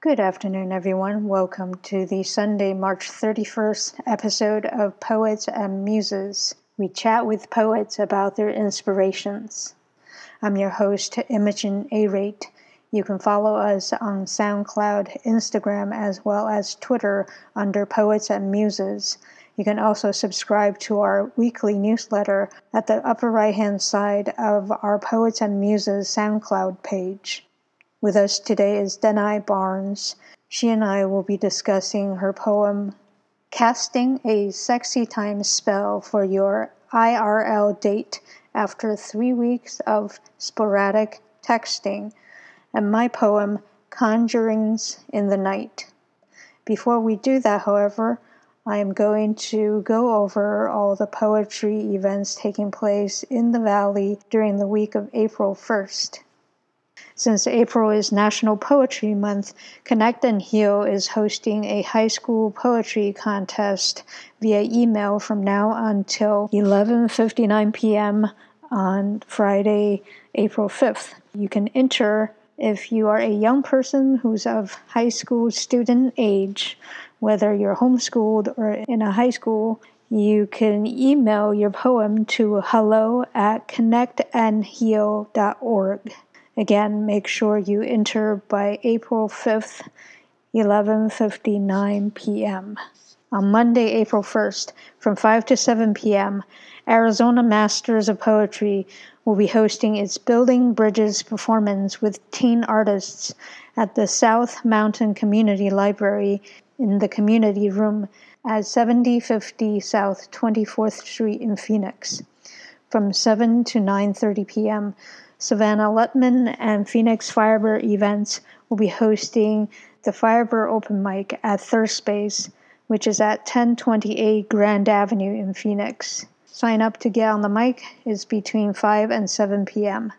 Good afternoon, everyone. Welcome to the Sunday, March 31st episode of Poets and Muses. We chat with poets about their inspirations. I'm your host, Imogen A. Rate. You can follow us on SoundCloud, Instagram, as well as Twitter under Poets and Muses. You can also subscribe to our weekly newsletter at the upper right hand side of our Poets and Muses SoundCloud page. With us today is Danai Barnes. She and I will be discussing her poem, Casting a Sexy Time Spell for Your IRL Date After Three Weeks of Sporadic Texting, and my poem, Conjurings in the Night. Before we do that, however, I am going to go over all the poetry events taking place in the Valley during the week of April 1st. Since April is National Poetry Month, Connect and Heal is hosting a high school poetry contest via email from now until 11:59 p.m. on Friday, April 5th. You can enter if you are a young person who's of high school student age, whether you're homeschooled or in a high school, you can email your poem to hello at connectandheal.org. Again, make sure you enter by April 5th, 11:59 p.m. On Monday, April 1st, from 5 to 7 p.m., Arizona Masters of Poetry will be hosting its Building Bridges performance with teen artists at the South Mountain Community Library in the community room at 7050 South 24th Street in Phoenix from 7 to 9:30 p.m. Savannah Lutman and Phoenix Firebird Events will be hosting the Firebird Open Mic at Third Space, which is at 1028 Grand Avenue in Phoenix. Sign up to get on the mic is between 5 and 7 p.m.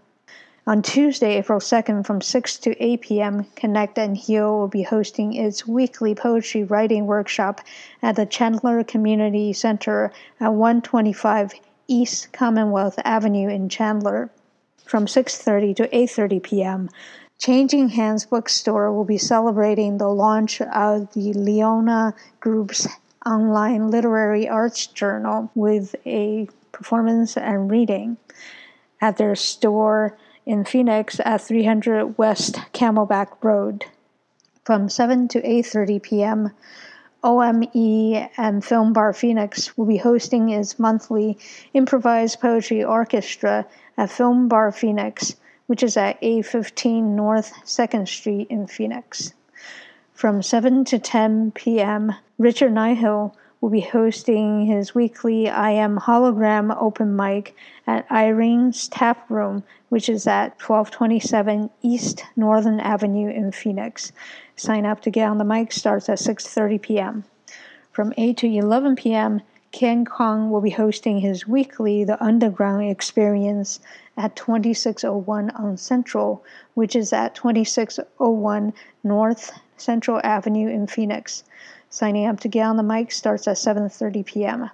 On Tuesday, April 2nd, from 6 to 8 p.m., Connect and Heal will be hosting its weekly poetry writing workshop at the Chandler Community Center at 125 East Commonwealth Avenue in Chandler from 6:30 to 8:30 p.m. Changing Hands Bookstore will be celebrating the launch of the Leona Group's online literary arts journal with a performance and reading at their store in Phoenix at 300 West Camelback Road from 7 to 8:30 p.m. OME and Film Bar Phoenix will be hosting its monthly improvised poetry orchestra at Film Bar Phoenix, which is at 815 North 2nd Street in Phoenix. From 7 to 10 p.m., Richard Nihill will be hosting his weekly I Am Hologram open mic at Irene's Tap Room, which is at 1227 East Northern Avenue in Phoenix. Sign up to get on the mic starts at 6:30 p.m. From 8 to 11 p.m., Ken Kong will be hosting his weekly The Underground Experience at 2601 on Central, which is at 2601 North Central Avenue in Phoenix. Signing up to get on the mic starts at 7:30 p.m.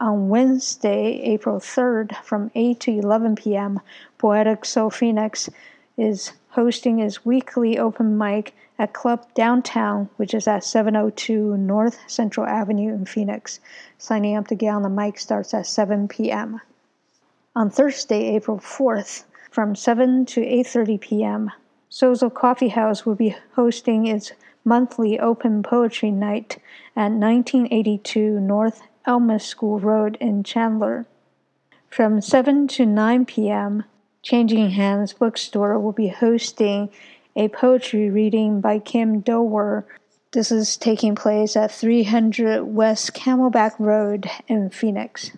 On Wednesday, April 3rd, from 8 to 11 p.m., Poetic Soul Phoenix is hosting his weekly open mic at Club Downtown, which is at 702 North Central Avenue in Phoenix. Signing up to get on the mic starts at 7 p.m. On Thursday, April 4th, from 7 to 8:30 p.m., Sozo Coffee House will be hosting its monthly open poetry night at 1982 North Alma School Road in Chandler. From 7 to 9 p.m., Changing Hands Bookstore will be hosting a poetry reading by Kim Dower. This is taking place at 300 West Camelback Road in Phoenix.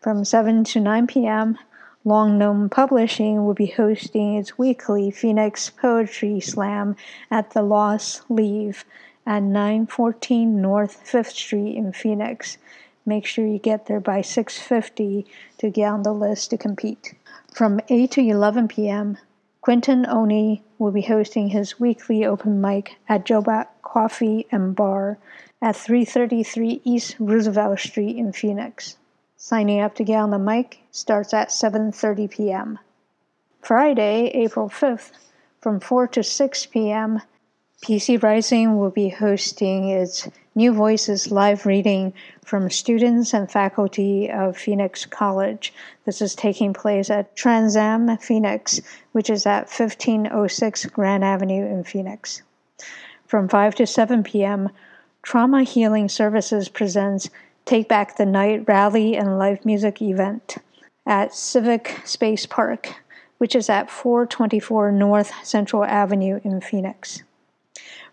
From 7 to 9 p.m., Lawn Gnome Publishing will be hosting its weekly Phoenix Poetry Slam at the Lost Leaf at 914 North 5th Street in Phoenix. Make sure you get there by 6:50 to get on the list to compete. From 8 to 11 p.m., Quentin Oni will be hosting his weekly open mic at Jobot Coffee and Bar at 333 East Roosevelt Street in Phoenix. Signing up to get on the mic starts at 7:30 p.m. Friday, April 5th, from 4 to 6 p.m., PC Rising will be hosting its New Voices live reading from students and faculty of Phoenix College. This is taking place at Transam Phoenix, which is at 1506 Grand Avenue in Phoenix. From 5 to 7 p.m., Trauma Healing Services presents Take Back the Night rally and live music event at Civic Space Park, which is at 424 North Central Avenue in Phoenix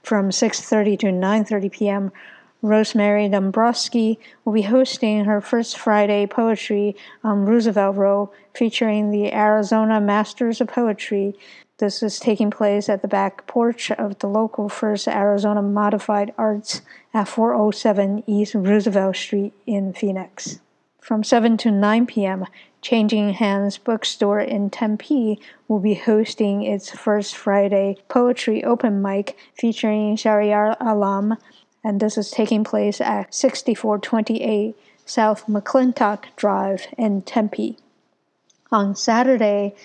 from 6.30 to 9.30 p.m., Rosemarie Dombrowski will be hosting her first Friday poetry on Roosevelt Row featuring the Arizona Masters of Poetry. This is taking place at the back porch of the local First Arizona Modified Arts at 407 East Roosevelt Street in Phoenix. From 7 to 9 p.m., Changing Hands Bookstore in Tempe will be hosting its first Friday poetry open mic featuring Shahryar Alam, and this is taking place at 6428 South McClintock Drive in Tempe. On Saturday,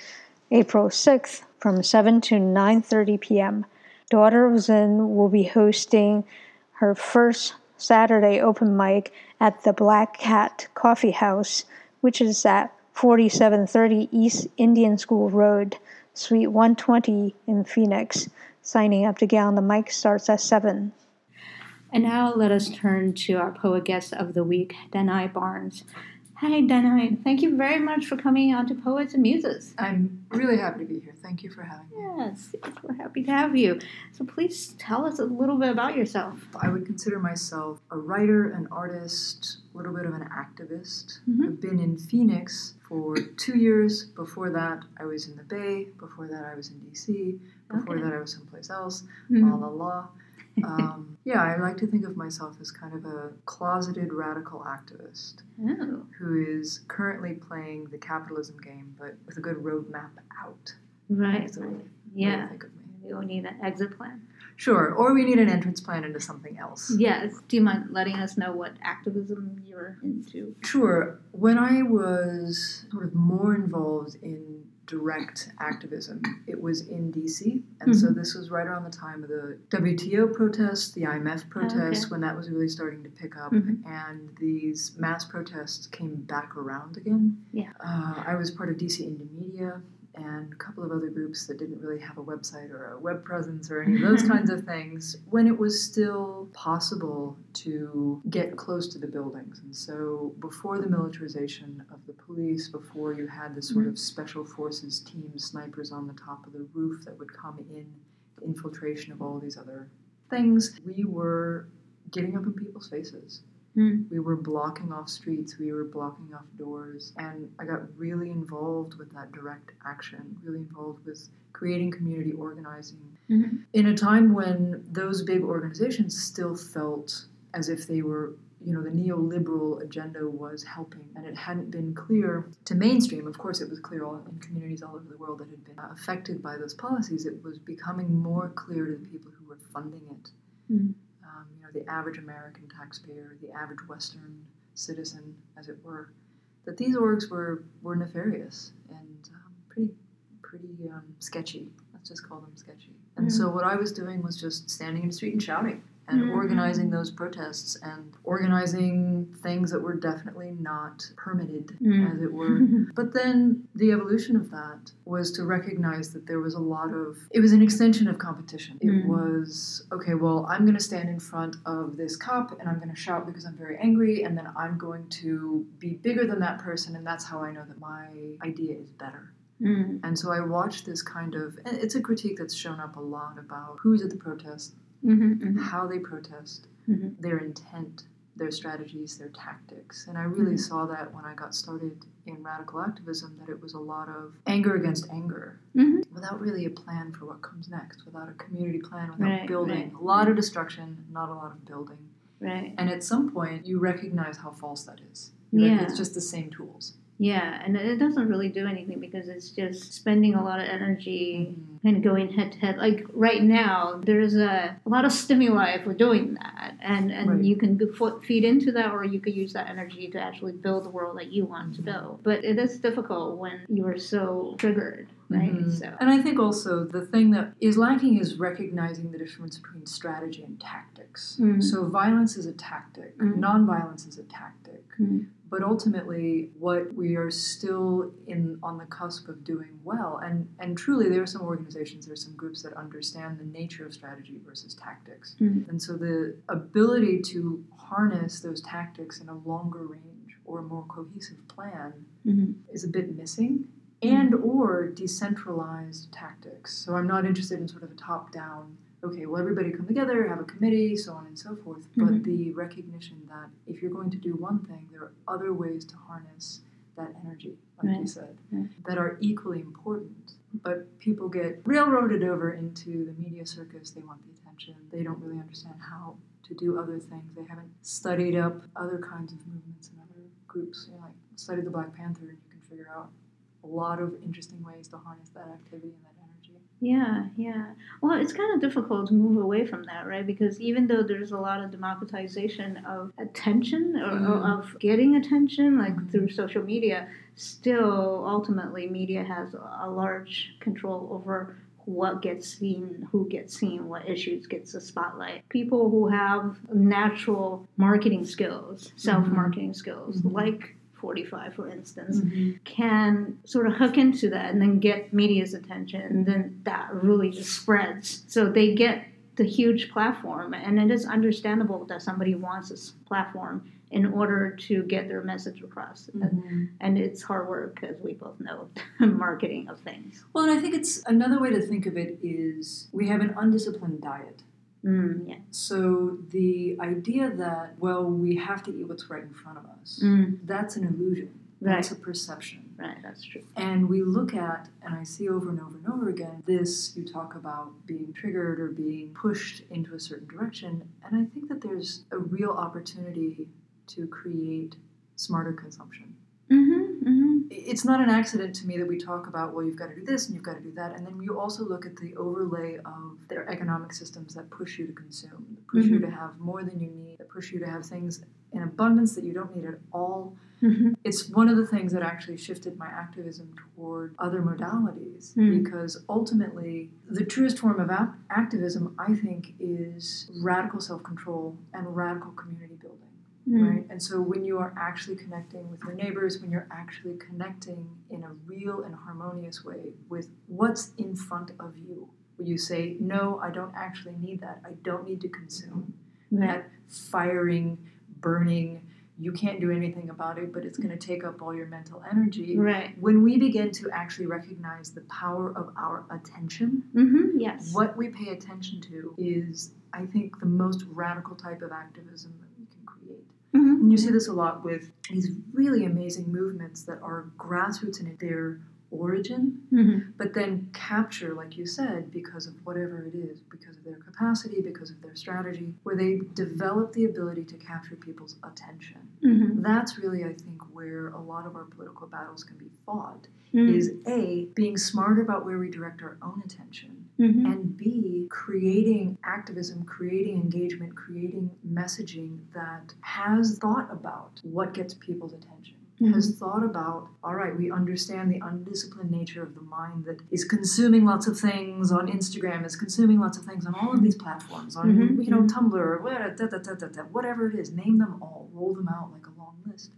April 6th, from 7 to 9:30 p.m., Daughter of Zen will be hosting her first Saturday open mic at the Black Cat Coffee House, which is at 4730 East Indian School Road, Suite 120 in Phoenix. Signing up to get on the mic starts at 7. And now let us turn to our poet guest of the week, Danai Barnes. Hi, Danai. Thank you very much for coming on to Poets and Muses. I'm really happy to be here. Thank you for having me. Yes, yes, we're happy to have you. So please tell us a little bit about yourself. I would consider myself a writer, an artist, a little bit of an activist. Mhm. I've been in Phoenix for two years. Before that, I was in the Bay. Before that, I was in DC. Before Okay. that, I was someplace else. Mhm. La la la. Um, yeah, I like to think of myself as kind of a closeted radical activist Oh, who is currently playing the capitalism game, but with a good roadmap out. right, That's the way- right. Yeah, think of me. we will need an exit plan. Sure, or we need an entrance plan into something else. Yes. Do you mind letting us know what activism you're into? Sure. When I was sort of more involved in direct activism, it was in DC. And so this was right around the time of the WTO protests, the IMF protests, when that was really starting to pick up. Mhm. And these mass protests came back around again. Yeah. Uh, I was part of DC Indymedia and a couple of other groups that didn't really have a website or a web presence or any of those kinds of things when it was still possible to get close to the buildings. And so before the militarization of the police, before you had the sort of mm-hmm. special forces team snipers on the top of the roof that would come in, the infiltration of all these other things, we were getting up in people's faces. Mm. We were blocking off streets, we were blocking off doors, and I got really involved with that direct action, really involved with creating community organizing Mhm. in a time when those big organizations still felt as if they were you know the neoliberal agenda was helping and it hadn't been clear to mainstream of course it was clear all in communities all over the world that had been affected by those policies it was becoming more clear to the people who were funding it Mhm. The average american taxpayer the average western citizen as it were that these orgs were were nefarious and um, pretty pretty um, sketchy. Let's just call them sketchy. And so what i was doing was just standing in the street and shouting and Mhm. organizing those protests and organizing things that were definitely not permitted Mm. as it were but then the evolution of that was to recognize that there was a lot of it was an extension of competition it Mm. was okay well i'm going to stand in front of this cop and i'm going to shout because i'm very angry and then i'm going to be bigger than that person and that's how i know that my idea is better Mm. and so I watched this kind of, and it's a critique that's shown up a lot about who's at the protest, Mhm, mhm, how they protest, mhm. their intent, their strategies, their tactics. And I really Mhm. saw that when I got started in radical activism, that it was a lot of anger against anger Mhm. without really a plan for what comes next, without a community plan, without Right, building. right. A lot of destruction, not a lot of building. Right. And at some point, you recognize how false that is. Like, Yeah. It's just the same tools. Yeah, and it doesn't really do anything because it's just spending a lot of energy and going head to head. Like right now, there's a, a lot of stimuli for doing that, and and Right. you can feed into that, or you could use that energy to actually build the world that you want to build. But it is difficult when you are so triggered, right? Mhm. So. And I think also the thing that is lacking is recognizing the difference between strategy and tactics. Mhm. So violence is a tactic, Mhm. nonviolence is a tactic. Mhm. But ultimately, what we are still in on the cusp of doing well, and, and truly, there are some organizations, there are some groups that understand the nature of strategy versus tactics. Mhm. And so the ability to harness those tactics in a longer range or a more cohesive plan Mhm. is a bit missing and or decentralized tactics so i'm not interested in sort of a top down okay well everybody come together have a committee so on and so forth. But Mhm. the recognition that if you're going to do one thing there are other ways to harness that energy like you said Right. that are equally important. But people get railroaded over into the media circus. They want the attention. They don't really understand how to do other things. They haven't studied up other kinds of movements and other groups. You know, like study the black panther and you can figure out a lot of interesting ways to harness that activity and that Yeah, yeah. Well, it's kind of difficult to move away from that, right? Because even though there's a lot of democratization of attention or, or Mhm. of getting attention, like Mhm. through social media, still ultimately media has a large control over what gets seen, who gets seen, what issues gets the spotlight. People who have natural marketing skills, self-marketing skills, Mhm. like 45 for instance, mm-hmm. can sort of hook into that and then get media's attention and then that really just spreads. So they get the huge platform and it is understandable that somebody wants this platform in order to get their message across. And, mm-hmm. and it's hard work as we both know marketing of things. Well and i think it's another way to think of it is we have an undisciplined diet mm, yeah. So the idea that well we have to eat what's right in front of us mm, that's an illusion. That's a perception. Right that's true. And we look at, and I see over and over and over again, this you talk about being triggered or being pushed into a certain direction. And I think that there's a real opportunity to create smarter consumption. mm-hmm, mm-hmm. It's not an accident to me that we talk about, well, you've got to do this and you've got to do that. And then you also look at the overlay of their economic systems that push you to consume, that push you to have more than you need, that push you to have things in abundance that you don't need at all Mm-hmm. it's one of the things that actually shifted my activism toward other modalities Mm. because ultimately the truest form of ap- activism i think is radical self-control and radical community Mm. right? And so when you are actually connecting with your neighbors when you're actually connecting in a real and harmonious way with what's in front of you when you say no i don't actually need that. I don't need to consume right. that firing burning. You can't do anything about it but it's going to take up all your mental energy. Right. When we begin to actually recognize the power of our attention mm-hmm. yes. what we pay attention to is i think the most radical type of activism that we can create mm-hmm. and you see this a lot with these really amazing movements that are grassroots in their origin Mm-hmm. but then capture, like you said, because of whatever it is, because of their capacity, because of their strategy, where they develop the ability to capture people's attention. Mm-hmm. That's really, I think, where a lot of our political battles can be fought. Mm-hmm. Is A, being smart about where we direct our own attention, Mm-hmm. and B, creating activism, creating engagement, creating messaging that has thought about what gets people's attention. Has thought about, all right, we understand the undisciplined nature of the mind that is consuming lots of things on Instagram, is consuming lots of things on all of these platforms, on Mhm, you know Tumblr, da, da, whatever it is, name them all, roll them out like a long list.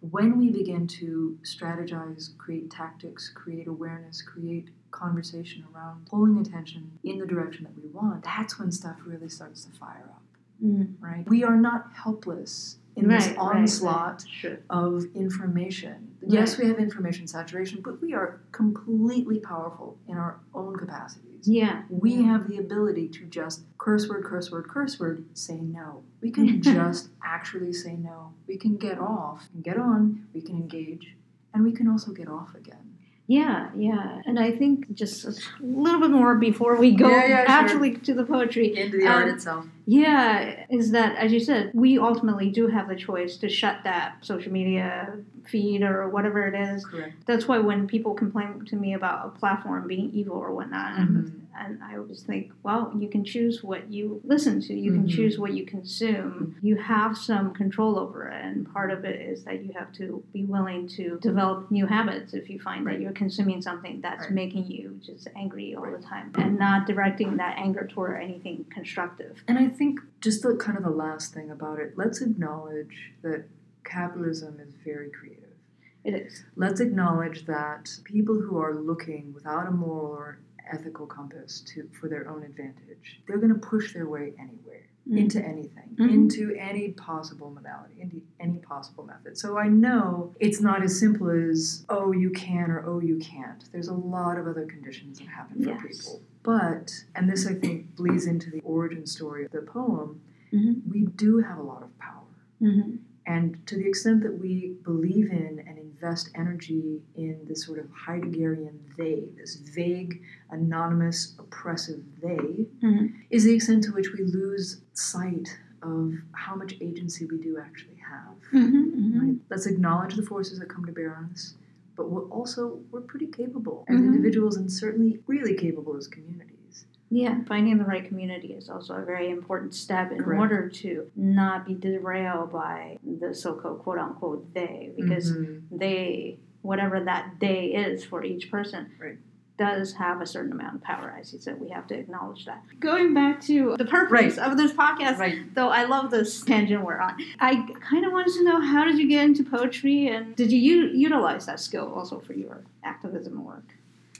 When we begin to strategize, create tactics, create awareness, create conversation around pulling attention in the direction that we want, that's when stuff really starts to fire up, Mm-hmm. right? We are not helpless in this Right, right, onslaught right. Sure. of information. Yes, we have information saturation, but we are completely powerful in our own capacities. Yeah. We have the ability to just curse word, curse word, curse word, say no. We can just actually say no. We can get off, and get on, we can engage, and we can also get off again. Yeah, yeah. And I think just a little bit more before we go Yeah, yeah, sure. actually to the poetry. Into the Um, art itself. Yeah, is that as you said, we ultimately do have the choice to shut that social media, feed or whatever it is. Correct. That's why when people complain to me about a platform being evil or whatnot, Mhm. and, and I always think, well, you can choose what you listen to, you can Mhm. choose what you consume. You have some control over it, and part of it is that you have to be willing to develop new habits if you find Right. that you're consuming something that's Right. making you just angry all Right. the time, and not directing that anger toward anything constructive. And I think just the kind of the last thing about it, let's acknowledge that capitalism is very creative. It is. Let's acknowledge that people who are looking without a moral or ethical compass to for their own advantage, they're going to push their way anywhere Mm. into anything, Mhm. into any possible modality, into any possible method. So I know it's not as simple as oh you can or oh you can't. There's a lot of other conditions that happen for Yes. people. But and this I think bleeds into the origin story of the poem. Mhm. We do have a lot of power. Mm-hmm. And to the extent that we believe in and invest energy in this sort of Heideggerian they, this vague, anonymous, oppressive they, Mhm. is the extent to which we lose sight of how much agency we do actually have. Mm-hmm. Right? Let's acknowledge the forces that come to bear on us, but we're also we're pretty capable as Mhm. individuals and certainly really capable as communities. Yeah, finding the right community is also a very important step in Correct. order to not be derailed by the so-called quote unquote they, because Mhm. they, whatever that they is for each person, Right. Does have a certain amount of power. As you said, we have to acknowledge that. Going back to the purpose Right. of this podcast, Right. though I love this tangent we're on. I kind of wanted to know how did you get into poetry, and did you u- utilize that skill also for your activism work?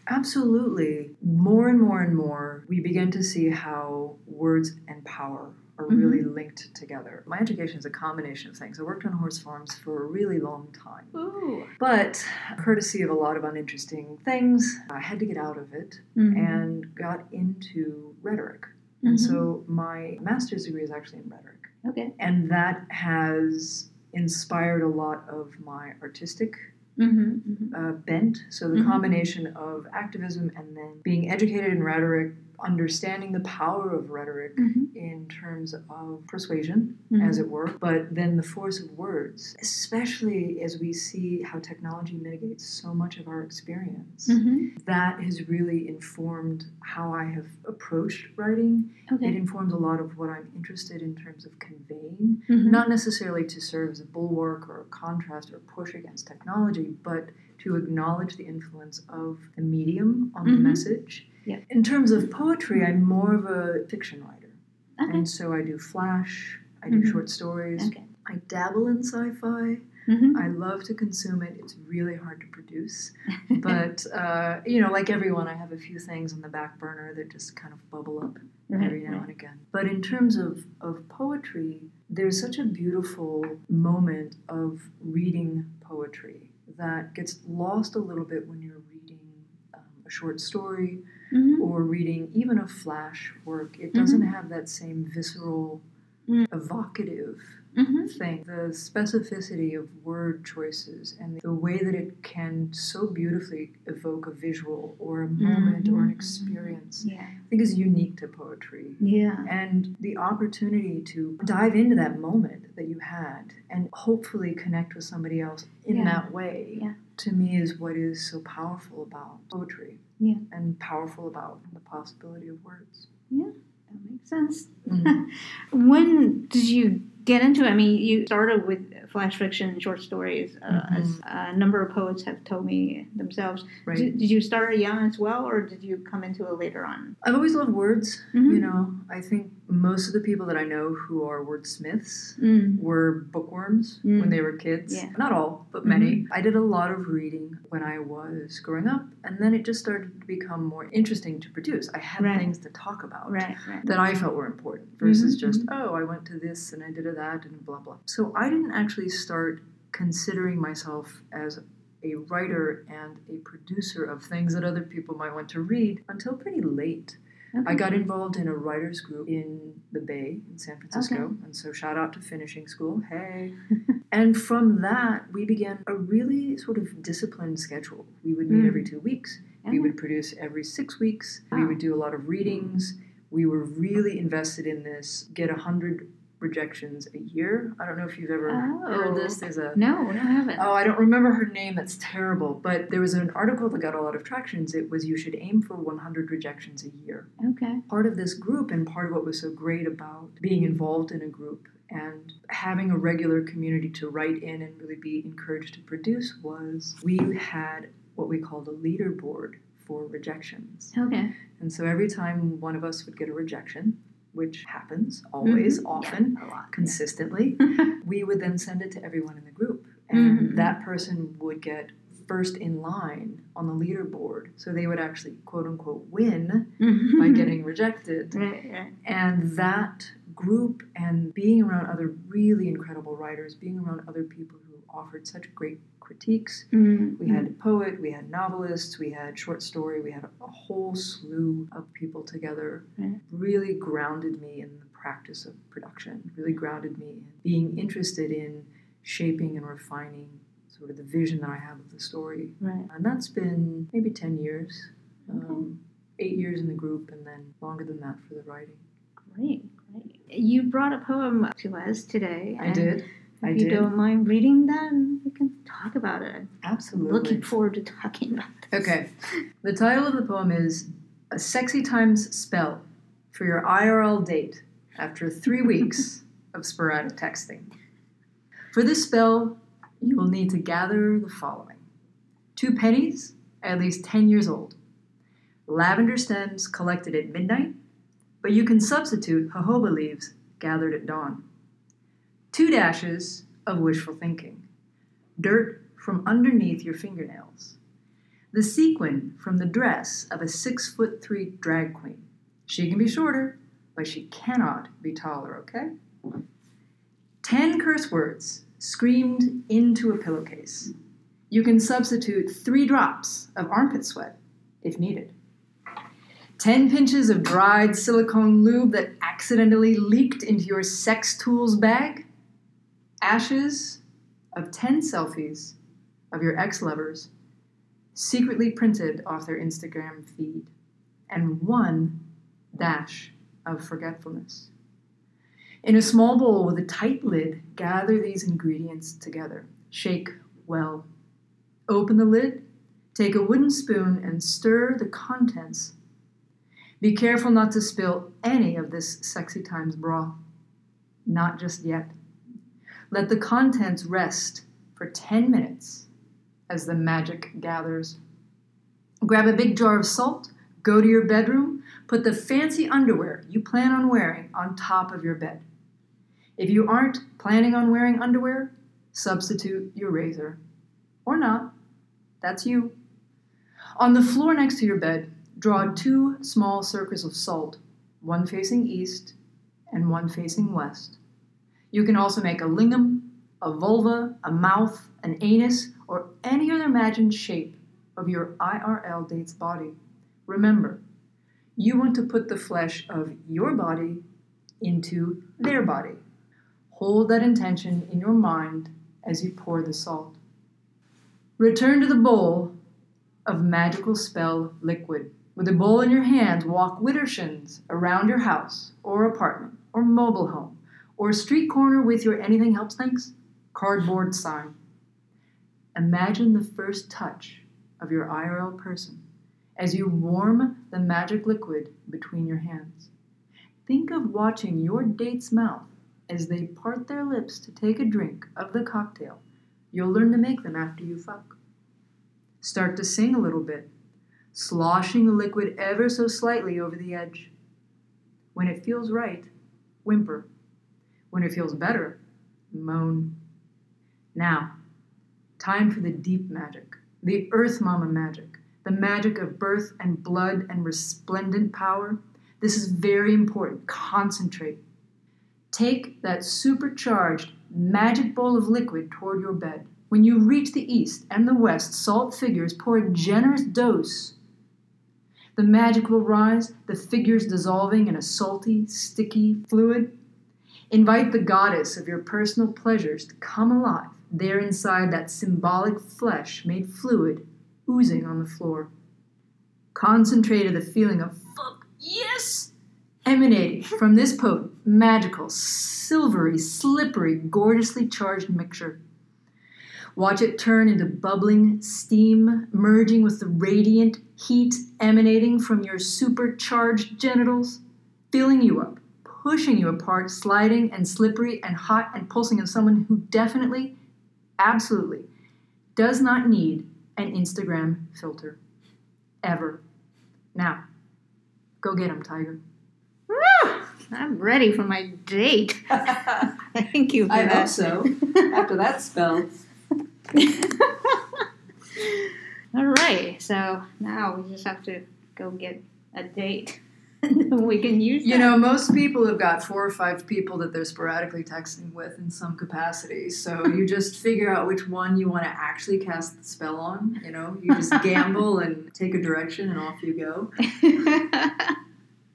Absolutely. More and more and more, we begin to see how words and power are really linked together. My education is a combination of things. I worked on horse farms for a really long time. Ooh. But, courtesy of a lot of uninteresting things, I had to get out of it Mm-hmm. and got into rhetoric. And so, my master's degree is actually in rhetoric. okay. And that has inspired a lot of my artistic Mm-hmm. uh, bent. So the combination of activism and then being educated in rhetoric, understanding the power of rhetoric Mhm. in terms of persuasion, Mhm. as it were, but then the force of words, especially as we see how technology mitigates so much of our experience. Mm-hmm. That has really informed how I have approached writing. It informs a lot of what I'm interested in terms of conveying Mhm. not necessarily to serve as a bulwark or a contrast or push against technology, but to acknowledge the influence of the medium on the Mhm. message. Yeah. In terms of poetry, I'm more of a fiction writer. Okay. And so I do flash, I do Mhm. short stories, Okay. I dabble in sci fi. Mm-hmm. I love to consume it. It's really hard to produce. But, uh, you know, like everyone, I have a few things on the back burner that just kind of bubble up every now and again. But in terms of, of poetry, there's such a beautiful moment of reading poetry that gets lost a little bit when you're reading um, a short story Mm-hmm. or reading even a flash work. It doesn't have that same visceral, Mm. evocative Mm-hmm. thing. The specificity of word choices and the way that it can so beautifully evoke a visual or a moment or an Mhm. experience, Yeah. I think is unique to poetry. Yeah. And the opportunity to dive into that moment that you had and hopefully connect with somebody else in Yeah. that way, Yeah. to me, is what is so powerful about poetry. Yeah. And powerful about the possibility of words. Yeah, that makes sense. Mhm. When did you get into it? I mean, you started with flash fiction and short stories, uh, Mhm. as a number of poets have told me themselves. right. Did, did you start young as well, or did you come into it later on? I've always loved words. Mhm. You know, I think most of the people that I know who are wordsmiths Mm. were bookworms Mm. when they were kids. Yeah. Not all, but many. I did a lot of reading when I was growing up, and then it just started to become more interesting to produce. I had Right. things to talk about Right, right. that I felt were important versus Mhm, just, oh, I went to this and I did a that and blah, blah. So I didn't actually start considering myself as a writer and a producer of things that other people might want to read until pretty late. I got involved in a writers group in the Bay in San Francisco, and so shout out to finishing school. Hey. and from that, we began a really sort of disciplined schedule. We would meet Mm. every two weeks. We would produce every six weeks. We would do a lot of readings. We were really invested in this get a hundred rejections a year. I don't know if you've ever heard this. Oh. There's a No, no, I haven't. Oh, I don't remember her name. That's terrible. But there was an article that got a lot of tractions. It was you should aim for 100 rejections a year. Okay. Part of this group and part of what was so great about being involved in a group and having a regular community to write in and really be encouraged to produce was we had what we called a leaderboard for rejections. Okay. And so every time one of us would get a rejection, which happens always, Mhm. often, Yeah, a lot. consistently, we would then send it to everyone in the group. And Mhm. that person would get first in line on the leaderboard. So they would actually, quote unquote, win by getting rejected. right, right. And that group and being around other really incredible writers, being around other people who offered such great critiques. Mm, We had a poet, we had novelists, we had short story, we had a whole slew of people together. Right. Really grounded me in the practice of production, really grounded me in being interested in shaping and refining sort of the vision that I have of the story. right. And that's been maybe 10 years, um, eight years in the group, and then longer than that for the writing. Great, great. You brought a poem to us today. I did. I If you did. don't mind reading that, we can talk about it. I'm Absolutely. looking forward to talking about this. Okay. The title of the poem is A Sexy Times Spell for Your IRL Date After Three Weeks of Sporadic Texting. For this spell, you will need to gather the following two pennies, at least 10 years old, lavender stems collected at midnight, but you can substitute jojoba leaves gathered at dawn, two dashes of wishful thinking, dirt from underneath your fingernails the sequin from the dress of a six foot three drag queen. She can be shorter, but she cannot be taller, okay? Ten curse words screamed into a pillowcase. You can substitute three drops of armpit sweat if needed. Ten pinches of dried silicone lube that accidentally leaked into your sex tools bag. Ashes of ten selfies of your ex lovers secretly printed off their Instagram feed, and one dash of forgetfulness. In a small bowl with a tight lid, gather these ingredients together. Shake well. Open the lid, take a wooden spoon, and stir the contents. Be careful not to spill any of this sexy times broth. Not just yet. Let the contents rest for 10 minutes as the magic gathers. Grab a big jar of salt, go to your bedroom, put the fancy underwear you plan on wearing on top of your bed. If you aren't planning on wearing underwear, substitute your razor. Or not. That's you. On the floor next to your bed, draw two small circles of salt, one facing east and one facing west. You can also make a lingam, a vulva, a mouth, an anus, or any other imagined shape of your IRL date's body. Remember, you want to put the flesh of your body into their body. Hold that intention in your mind as you pour the salt. Return to the bowl of magical spell liquid. With the bowl in your hand, walk widdershins around your house or apartment or mobile home or a street corner with your anything helps thanks cardboard sign. Imagine the first touch of your IRL person as you warm the magic liquid between your hands. Think of watching your date's mouth as they part their lips to take a drink of the cocktail you'll learn to make them after you fuck. Start to sing a little bit, sloshing the liquid ever so slightly over the edge. When it feels right, whimper. When it feels better, moan. Now, time for the deep magic, the Earth Mama magic, the magic of birth and blood and resplendent power. This is very important. Concentrate. Take that supercharged magic bowl of liquid toward your bed. When you reach the east and the west, salt figures pour a generous dose. The magic will rise, the figures dissolving in a salty, sticky fluid. Invite the goddess of your personal pleasures to come alive there inside that symbolic flesh made fluid oozing on the floor. Concentrate the feeling of fuck yes emanating from this potent magical, silvery, slippery, gorgeously charged mixture. Watch it turn into bubbling steam, merging with the radiant heat emanating from your supercharged genitals, filling you up, pushing you apart, sliding and slippery and hot and pulsing in someone who definitely, absolutely, does not need an Instagram filter. Ever. Now, go get him, Tiger. I'm ready for my date. Thank you for I that. hope so. After that spell. All right, so now we just have to go get a date. we can use You that. know, most people have got four or five people that they're sporadically texting with in some capacity. So you just figure out which one you want to actually cast the spell on. You know, you just gamble and take a direction and off you go.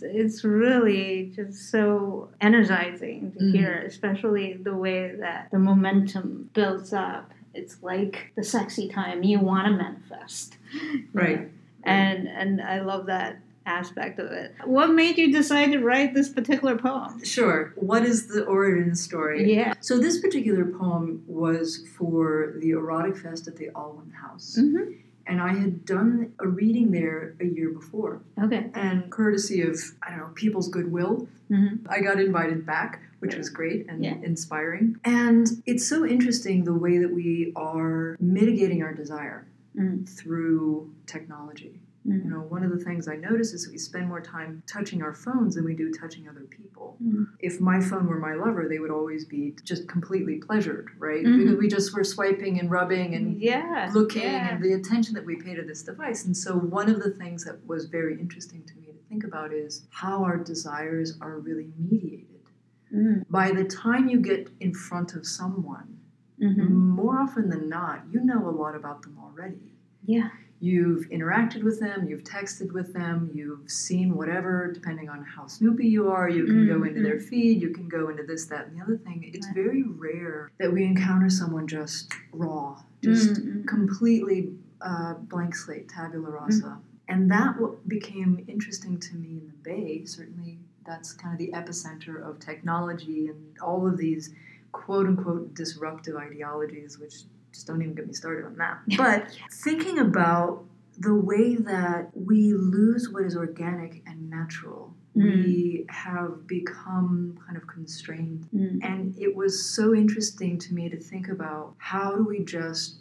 it's really just so energizing to Mhm. hear, especially the way that the momentum builds up. It's like the sexy time you want to manifest. Right. And and I love that aspect of it. What made you decide to write this particular poem? Sure. What is the origin story? Yeah. So this particular poem was for the erotic fest at the Alwun House. hmm And I had done a reading there a year before. Okay. And courtesy of, I don't know, people's goodwill, hmm I got invited back, which was great and Yeah. inspiring. And it's so interesting the way that we are mitigating our desire Mm. through technology. Mm. You know, one of the things I notice is that we spend more time touching our phones than we do touching other people. Mm. If my phone were my lover, they would always be just completely pleasured, right? Mhm. Because we just were swiping and rubbing and Yeah. looking yeah. and the attention that we pay to this device. And so, one of the things that was very interesting to me to think about is how our desires are really mediated. Mm. By the time you get in front of someone, Mhm. more often than not, you know a lot about them already. Yeah. You've interacted with them, you've texted with them, you've seen whatever, depending on how snoopy you are. You can go into their feed, you can go into this, that, and the other thing. It's Right. very rare that we encounter someone just raw, just Mm, mm. completely uh, blank slate, tabula rasa. And that what became interesting to me in the Bay. Certainly, that's kind of the epicenter of technology and all of these quote unquote disruptive ideologies, which just don't even get me started on that. But thinking about the way that we lose what is organic and natural, we have become kind of constrained Mm. and it was so interesting to me to think about how do we just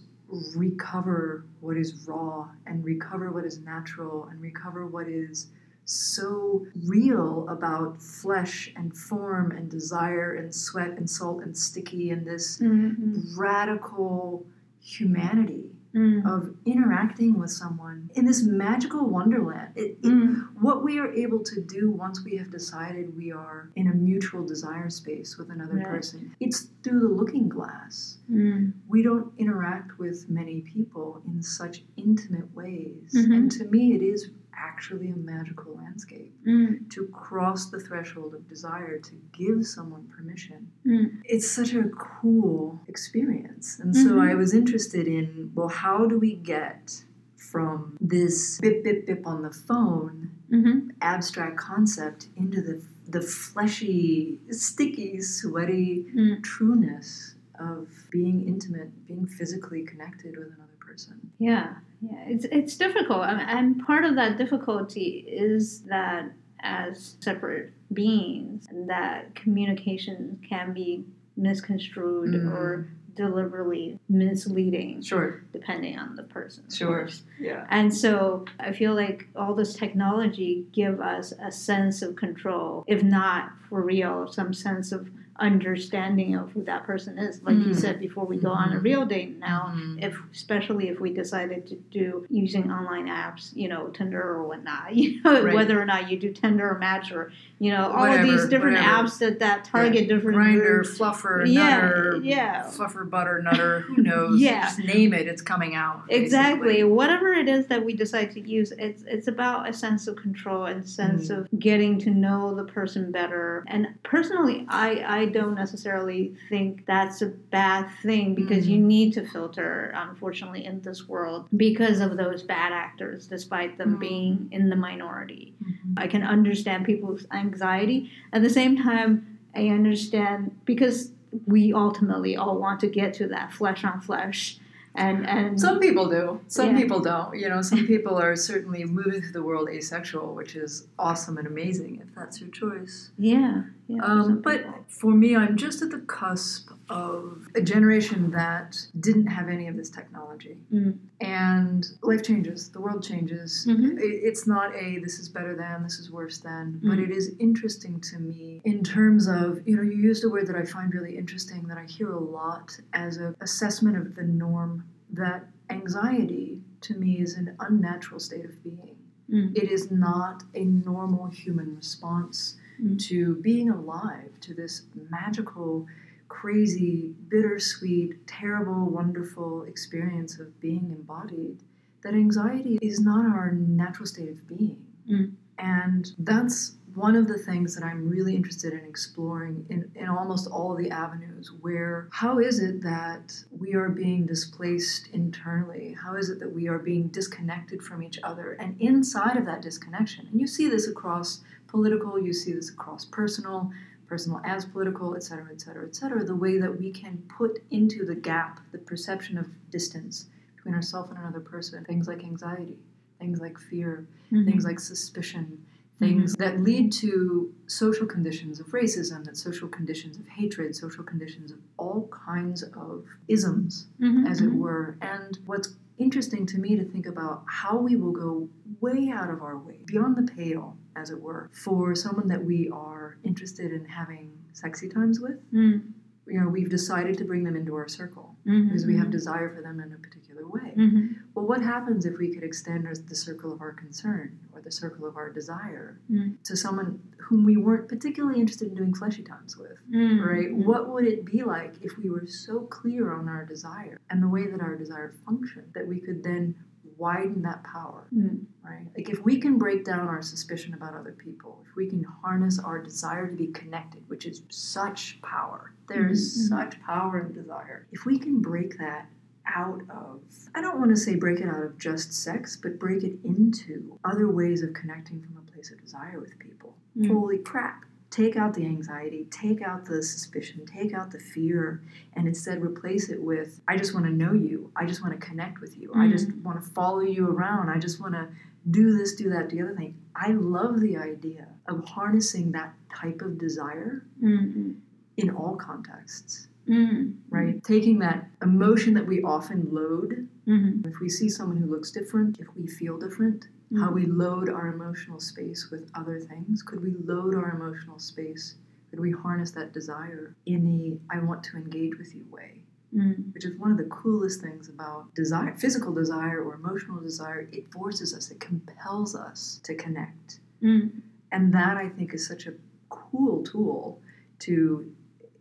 recover what is raw and recover what is natural and recover what is so real about flesh and form and desire and sweat and salt and sticky and this Mm, radical humanity mm, of interacting with someone in this magical wonderland. It, it, mm. what we are able to do once we have decided we are in a mutual desire space with another Right. person, it's through the looking glass. Mm. We don't interact with many people in such intimate ways. Mhm. And to me, it is actually a magical landscape Mm. to cross the threshold of desire to give someone permission. Mm. It's such a cool experience. And so Mhm. I was interested in well, how do we get from this bip, bip, bip on the phone Mhm. abstract concept into the the fleshy, sticky, sweaty Mm. trueness of being intimate, being physically connected with another person. Yeah, yeah, it's it's difficult, and, and part of that difficulty is that as separate beings, that communication can be misconstrued Mm. or deliberately misleading, Sure. depending on the person. Sure. Yeah. And so I feel like all this technology give us a sense of control, if not for real, some sense of understanding of who that person is. Like you Mm. said before, we go on a Mhm. real date now Mhm. if especially if we decided to do using online apps, you know, Tinder or whatnot, you know, Right. whether or not you do Tinder or Match or you know all of these different whatever. apps that that target different Grindr, groups. fluffer, Yeah, nutter, yeah. fluffer, butter, nutter. Who knows? Yeah. Just name it. It's coming out. Exactly. basically. Whatever it is that we decide to use, it's it's about a sense of control and sense Mm. of getting to know the person better. And personally, I I don't necessarily think that's a bad thing because you Mhm. need to filter, unfortunately, in this world because of those bad actors, despite them Mhm. being in the minority. I can understand people's anxiety. At the same time, I understand because we ultimately all want to get to that flesh on flesh. And, and Some people do. Some Yeah. people don't. You know, some people are certainly moving through the world asexual, which is awesome and amazing if that's your choice. yeah, yeah. Um, but for me, I'm just at the cusp of a generation that didn't have any of this technology. Mm. And life changes, the world changes. Mhm. It's not a this is better than, this is worse than, but Mm. it is interesting to me in terms of, you know, you used a word that I find really interesting that I hear a lot as an assessment of the norm that anxiety to me is an unnatural state of being. Mm. It is not a normal human response Mm. to being alive, to this magical, crazy, bittersweet, terrible, wonderful experience of being embodied. That anxiety is not our natural state of being. Mm. And that's one of the things that I'm really interested in exploring in, in almost all the avenues where how is it that we are being displaced internally? How is it that we are being disconnected from each other? And inside of that disconnection, and you see this across political, you see this across personal, personal as political, et cetera, et cetera, et cetera, the way that we can put into the gap the perception of distance between ourselves and another person, things like anxiety, things like fear, Mhm. things like suspicion, things that lead to social conditions of racism, that social conditions of hatred, social conditions of all kinds of isms, Mhm, as it mhm. were. And what's interesting to me to think about how we will go way out of our way, beyond the pale, as it were, for someone that we are interested in having sexy times with. Mm. You know, we've decided to bring them into our circle Mhm, because we have mhm. desire for them in a particular way. Mhm. Well, what happens if we could extend the circle of our concern or the circle of our desire Mm. to someone whom we weren't particularly interested in doing fleshy times with? Mm. Right? Mm. What would it be like if we were so clear on our desire and the way that our desire functioned that we could then widen that power? Mm. Right? Like if we can break down our suspicion about other people, if we can harness our desire to be connected, which is such power, there is Mhm, mhm. such power in desire. If we can break that out of, I don't want to say break it out of just sex, but break it into other ways of connecting from a place of desire with people. Mm. Holy crap. Take out the anxiety, take out the suspicion, take out the fear, and instead replace it with I just want to know you. I just want to connect with you. I just want to follow you around. I just want to do this, do that, do the other thing. I love the idea of harnessing that type of desire Mm. in all contexts, Mm. right? Taking that emotion that we often load. Mhm. If we see someone who looks different, if we feel different, how we load our emotional space with other things. Could we load our emotional space? Could we harness that desire in the I want to engage with you way? Mm. Which is one of the coolest things about desire, physical desire or emotional desire. It forces us, it compels us to connect. Mm. And that I think is such a cool tool to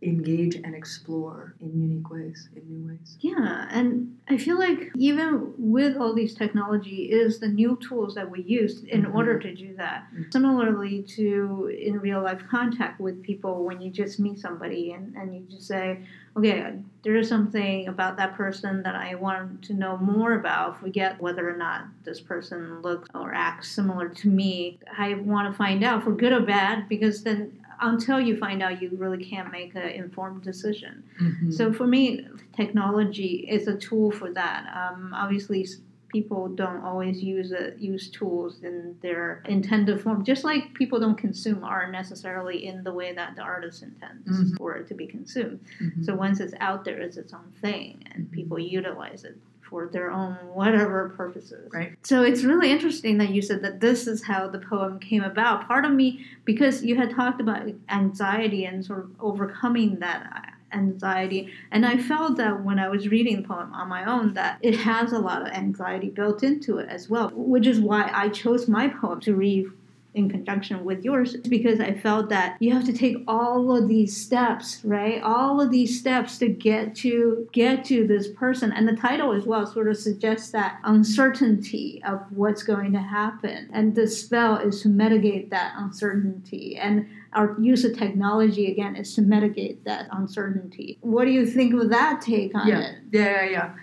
engage and explore in unique ways, in new ways. Yeah, and I feel like even with all these technology is the new tools that we use in Mhm. order to do that. Mhm. Similarly to in real life contact with people when you just meet somebody and, and you just say, okay, there is something about that person that I want to know more about. Forget whether or not this person looks or acts similar to me. I want to find out for good or bad because then until you find out, you really can't make an informed decision. So for me, technology is a tool for that. Um, obviously, people don't always use it, use tools in their intended form. Just like people don't consume art necessarily in the way that the artist intends Mhm. for it to be consumed. Mhm. So once it's out there, it's its own thing, and Mhm. people utilize it for their own whatever purposes. Right. So it's really interesting that you said that this is how the poem came about. Part of me, because you had talked about anxiety and sort of overcoming that uh, anxiety, and I felt that when I was reading the poem on my own, that it has a lot of anxiety built into it as well, which is why I chose my poem to read in conjunction with yours because I felt that you have to take all of these steps, right? All of these steps to get to get to this person. And the title as well sort of suggests that uncertainty of what's going to happen. And the spell is to mitigate that uncertainty. And our use of technology again is to mitigate that uncertainty. What do you think of that take on yeah. it? Yeah, yeah, yeah.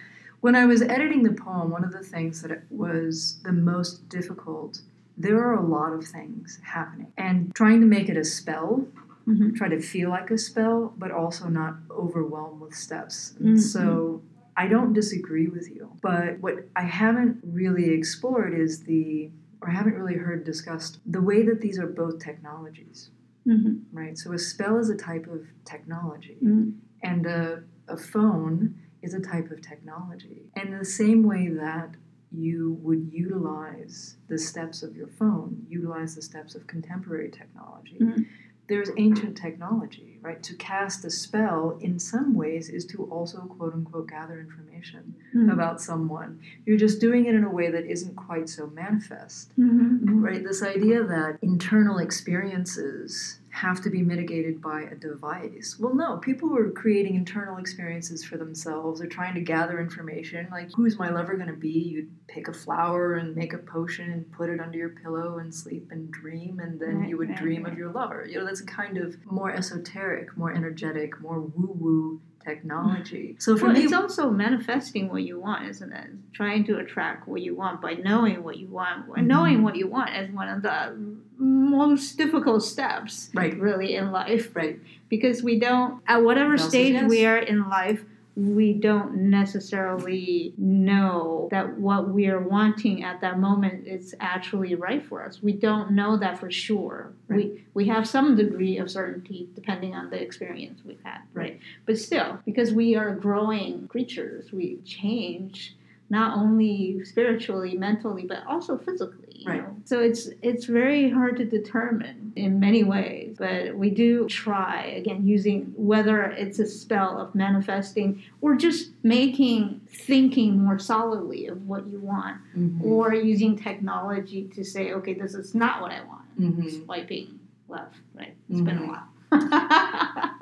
When I was editing the poem, one of the things that was the most difficult, there are a lot of things happening. And trying to make it a spell, Mhm. try to feel like a spell, but also not overwhelmed with steps. Mhm. So I don't disagree with you. But what I haven't really explored is the, or haven't really heard discussed, the way that these are both technologies, Mhm. right? So a spell is a type of technology Mhm. and a, a phone is a type of technology. And in the same way that you would utilize the steps of your phone, utilize the steps of contemporary technology. Mhm. There's ancient technology, right? To cast a spell in some ways is to also quote unquote gather information Mhm. about someone. You're just doing it in a way that isn't quite so manifest. Mhm. Right, this idea that internal experiences have to be mitigated by a device. Well, no, people were creating internal experiences for themselves. They're trying to gather information. Like, who's my lover going to be? You'd pick a flower and make a potion and put it under your pillow and sleep and dream, and then Right, you would right, dream right. of your lover. You know, that's a kind of more esoteric, more energetic, more woo woo technology. So for well, me, it's also manifesting what you want, isn't it? Trying to attract what you want by knowing what you want. And Knowing mm-hmm. what you want is one of the most difficult steps, right, really, in life. right. Because we don't, at whatever stage we are in life, we don't necessarily know that what we are wanting at that moment is actually right for us. We don't know that for sure. We we have some degree of certainty depending on the experience we've had, right? But still, because we are growing creatures, we change not only spiritually, mentally, but also physically. You Right. know? So it's it's very hard to determine in many ways, but we do try again using whether it's a spell of manifesting or just making thinking more solidly of what you want, Mhm. or using technology to say, okay, this is not what I want. Mhm. Swiping left, right? It's been a Mhm. while.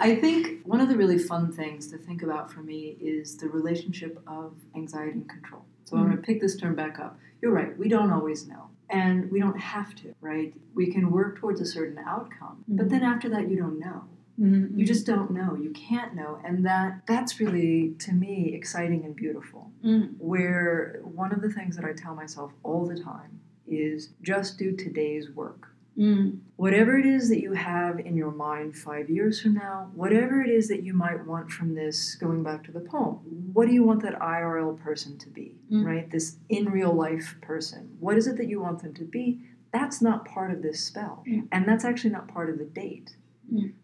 I think one of the really fun things to think about for me is the relationship of anxiety and control. So I'm going to pick this term back up. You're right, we don't always know. And we don't have to, right? We can work towards a certain outcome. But then after that you don't know. Mhm. You just don't know. You can't know. And that that's really to me exciting and beautiful. Mm. Where one of the things that I tell myself all the time is just do today's work Mm. whatever it is that you have in your mind five years from now, whatever it is that you might want from this, going back to the poem, what do you want that IRL person to be, Mm. right? This in real life person. What is it that you want them to be? That's not part of this spell. Mm. And that's actually not part of the date.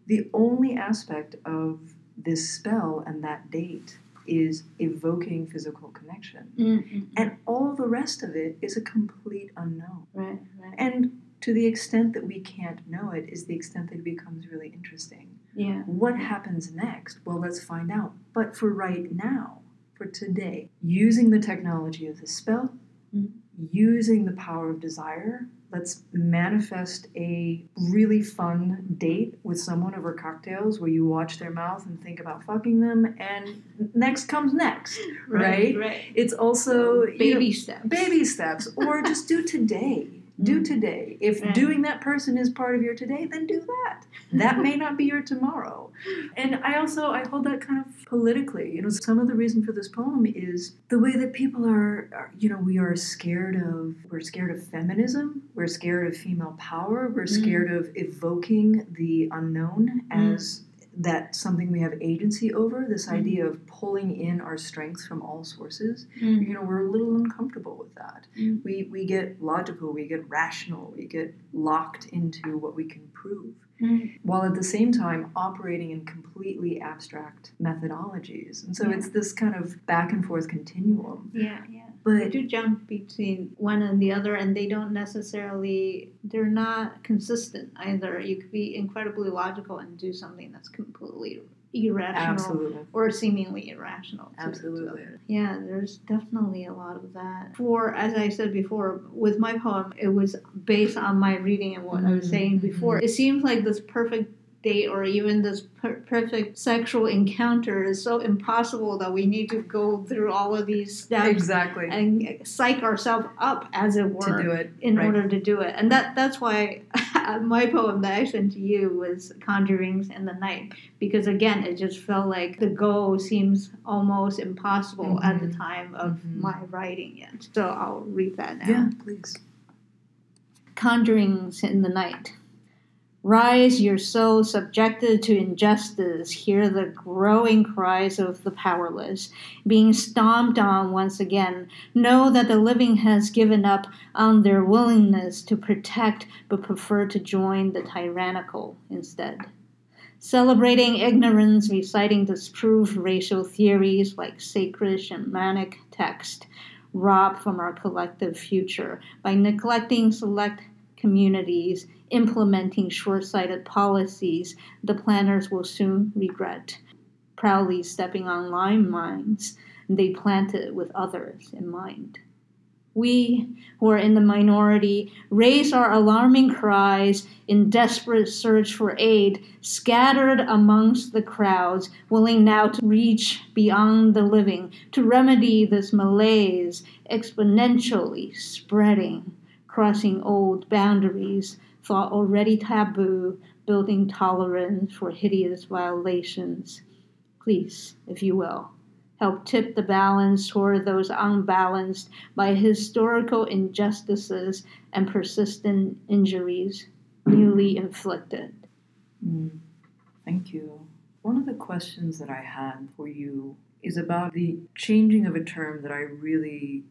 The only aspect of this spell and that date is evoking physical connection. Mm, mm, And all the rest of it is a complete unknown. right, right. And to the extent that we can't know it is the extent that it becomes really interesting. Yeah. What happens next? Well, let's find out. But for right now, for today, using the technology of the spell, Mhm. using the power of desire, let's manifest a really fun date with someone over cocktails where you watch their mouth and think about fucking them, and next comes next. Right? Right. It's also you know, Baby steps. baby steps or just do today do Mm. today if Right. doing that person is part of your today then do that that may not be your tomorrow and i also i hold that kind of politically you know some of the reason for this poem is the way that people are, are you know we are scared of we're scared of feminism we're scared of female power we're Mm. scared of evoking the unknown Mm. That something we have agency over this Mm. idea of pulling in our strengths from all sources Mm. you know we're a little uncomfortable with that Mm. we we get logical we get rational we get locked into what we can prove Mm. while at the same time operating in completely abstract methodologies and so Yeah. it's this kind of back and forth continuum Yeah, yeah. They but do jump between one and the other, and they don't necessarily, they're not consistent either. You could be incredibly logical and do something that's completely irrational absolutely or seemingly irrational. to- to Absolutely. others. Yeah, there's definitely a lot of that. For, as I said before, with my poem, it was based on my reading and what I was saying Mhm. before. It seems like this perfect date or even this per- perfect sexual encounter is so impossible that we need to go through all of these steps Exactly. and psych ourselves up, as it were, to do it. in right. order to do it. And that that's why my poem that I sent to you was Conjurings in the Night because again it just felt like the goal seems almost impossible at the Mhm. time of Mhm. my writing it. So I'll read that now. Yeah, please. Conjurings in the Night. Rise, your soul subjected to injustice, hear the growing cries of the powerless, being stomped on once again. Know that the living has given up on their willingness to protect but prefer to join the tyrannical instead. Celebrating ignorance, reciting disproved racial theories like sacred shamanic text, robbed from our collective future by neglecting select communities implementing short sighted policies the planners will soon regret. Proudly stepping on landmines they planted with others in mind. We, who are in the minority, raise our alarming cries in desperate search for aid, scattered amongst the crowds, willing now to reach beyond the living, to remedy this malaise exponentially spreading, crossing old boundaries thought already taboo, building tolerance for hideous violations. Please, if you will, help tip the balance toward those unbalanced by historical injustices and persistent injuries newly inflicted. Mm, thank you. One of the questions that I had for you is about the changing of a term that I really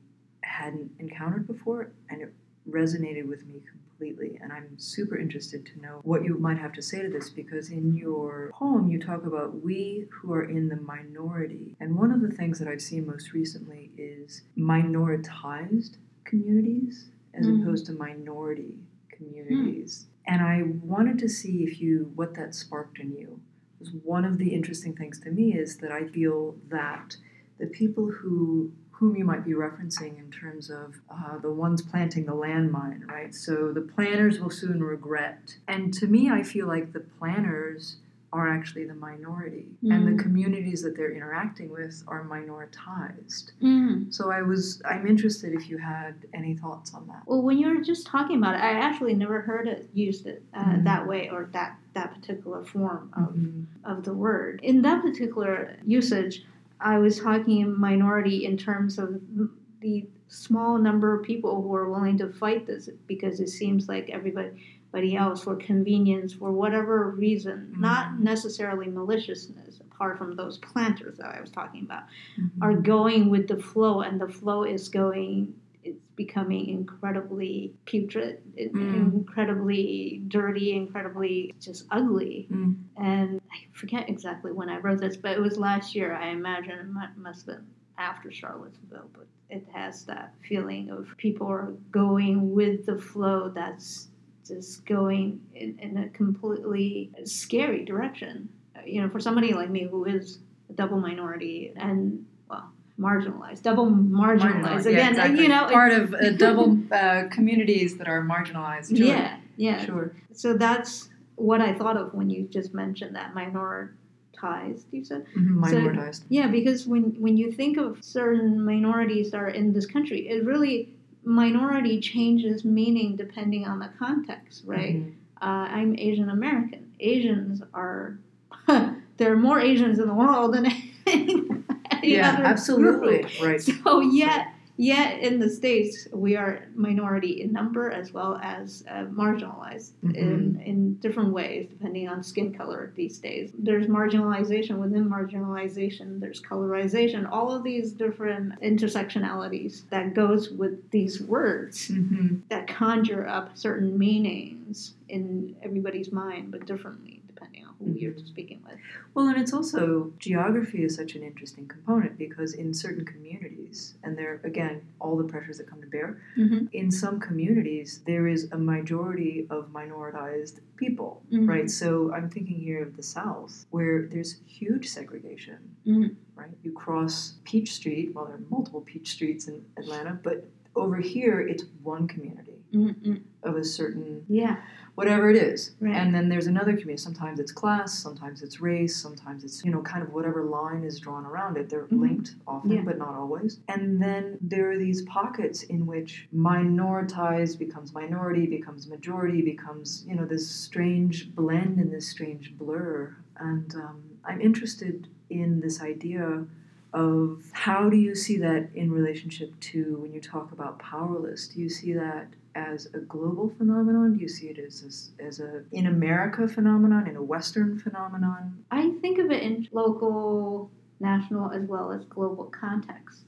hadn't encountered before, and it resonated with me completely. And I'm super interested to know what you might have to say to this because in your poem you talk about we who are in the minority. And one of the things that I've seen most recently is minoritized communities as Mm. opposed to minority communities. And I wanted to see if you what that sparked in you. Because one of the interesting things to me is that I feel that the people who whom you might be referencing in terms of uh, the ones planting the landmine, right? So the planners will soon regret. And to me, I feel like the planners are actually the minority, and Mm. the communities that they're interacting with are minoritized. Mm. So I was, I'm interested if you had any thoughts on that. Well, when you were just talking about it, I actually never heard it used it uh, Mhm. that way or that that particular form of Mhm. of the word. In that particular usage, I was talking minority in terms of the small number of people who are willing to fight this because it seems like everybody else, for convenience, for whatever reason, not mm-hmm. necessarily maliciousness, apart from those planters that I was talking about, mm-hmm. are going with the flow, and the flow is going. It's becoming incredibly putrid, Mm. incredibly dirty, incredibly just ugly. Mm. And I forget exactly when I wrote this, but it was last year. I imagine it must have been after Charlottesville, but it has that feeling of people are going with the flow that's just going in, in a completely scary direction. You know, for somebody like me who is a double minority and, marginalized, double marginalized. Yeah, Again, exactly. you know, part of uh, double uh, communities that are marginalized. Sure. yeah, yeah. Sure. So that's what I thought of when you just mentioned that minoritized, you said? Mhm, So- Minoritized. Yeah, because when, when you think of certain minorities that are in this country, it really, minority changes meaning depending on the context, right? Mhm. Uh, I'm Asian American. Asians are, there are more Asians in the world than any Yeah, other absolutely. group. Right. So yet, yet in the states, we are minority in number as well as uh, marginalized in in different ways, depending on skin color. These days, there's marginalization within marginalization. There's colorization. All of these different intersectionalities that goes with these words hmm that conjure up certain meanings in everybody's mind, but differently who you're speaking with. Well, and it's also geography is such an interesting component because in certain communities, and there again, all the pressures that come to bear, Mm-hmm. in some communities there is a majority of minoritized people, Mhm. right? So I'm thinking here of the South, where there's huge segregation, Mhm. right? You cross Peach Street, well, there are multiple Peach Streets in Atlanta, but over here it's one community. Mm-mm. of a certain Yeah. Whatever it is. Right. And then there's another community. Sometimes it's class, sometimes it's race, sometimes it's, you know, kind of whatever line is drawn around it. They're Mhm. linked often, Yeah. but not always. And then there are these pockets in which minoritized becomes minority, becomes majority, becomes, you know, this strange blend and this strange blur. And um, I'm interested in this idea of how do you see that in relationship to when you talk about powerless? Do you see that as a global phenomenon? Do you see it as a, as a in America phenomenon, in a Western phenomenon? I think of it in local, national, as well as global context.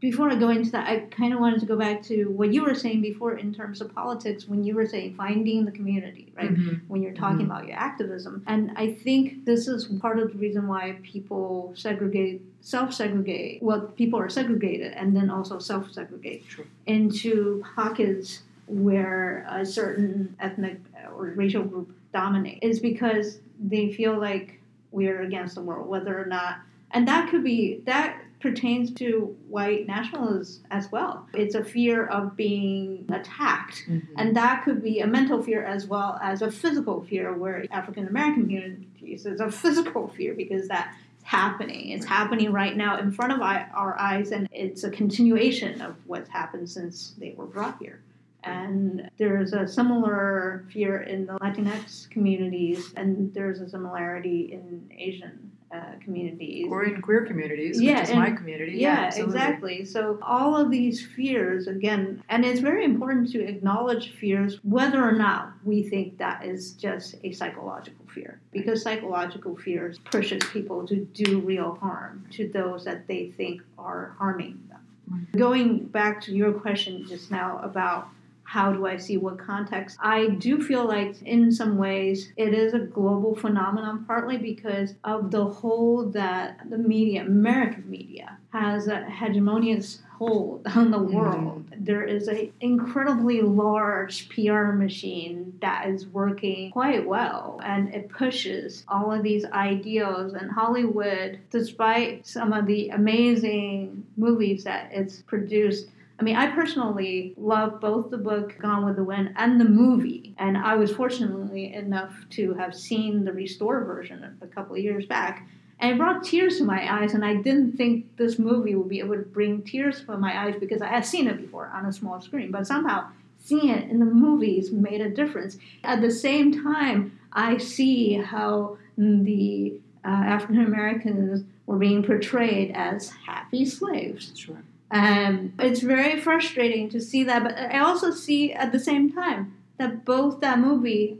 Before I go into that, I kind of wanted to go back to what you were saying before in terms of politics when you were saying finding the community, right? Mhm. When you're talking Mhm. about your activism. And I think this is part of the reason why people segregate, self segregate, well, people are segregated and then also self segregate Sure. into pockets where a certain ethnic or racial group dominate is because they feel like we're against the world, whether or not, and that could be that pertains to white nationalism as well. It's a fear of being attacked. Mhm. And that could be a mental fear as well as a physical fear, where African American communities is a physical fear because that's happening. It's happening right now in front of our eyes, and it's a continuation of what's happened since they were brought here. And there's a similar fear in the Latinx communities, and there's a similarity in Asian uh, communities. or in queer communities, Yeah, which is and- my community. Yeah, absolutely. exactly. So all of these fears again, and it's very important to acknowledge fears whether or not we think that is just a psychological fear because psychological fears pushes people to do real harm to those that they think are harming them. Going back to your question just now about how do I see what context? I do feel like in some ways it is a global phenomenon, partly because of the hold that the media, American media, has a hegemonious hold on the mm-hmm. world. There is an incredibly large PR machine that is working quite well and it pushes all of these ideals and Hollywood, despite some of the amazing movies that it's produced, I mean, I personally love both the book Gone with the Wind and the movie. And I was fortunately enough to have seen the restored version a couple of years back. And it brought tears to my eyes, and I didn't think this movie would be able to bring tears to my eyes because I had seen it before on a small screen. But somehow, seeing it in the movies made a difference. At the same time, I see how the uh, African Americans were being portrayed as happy slaves. Sure. And it's very frustrating to see that, but I also see at the same time that both that movie,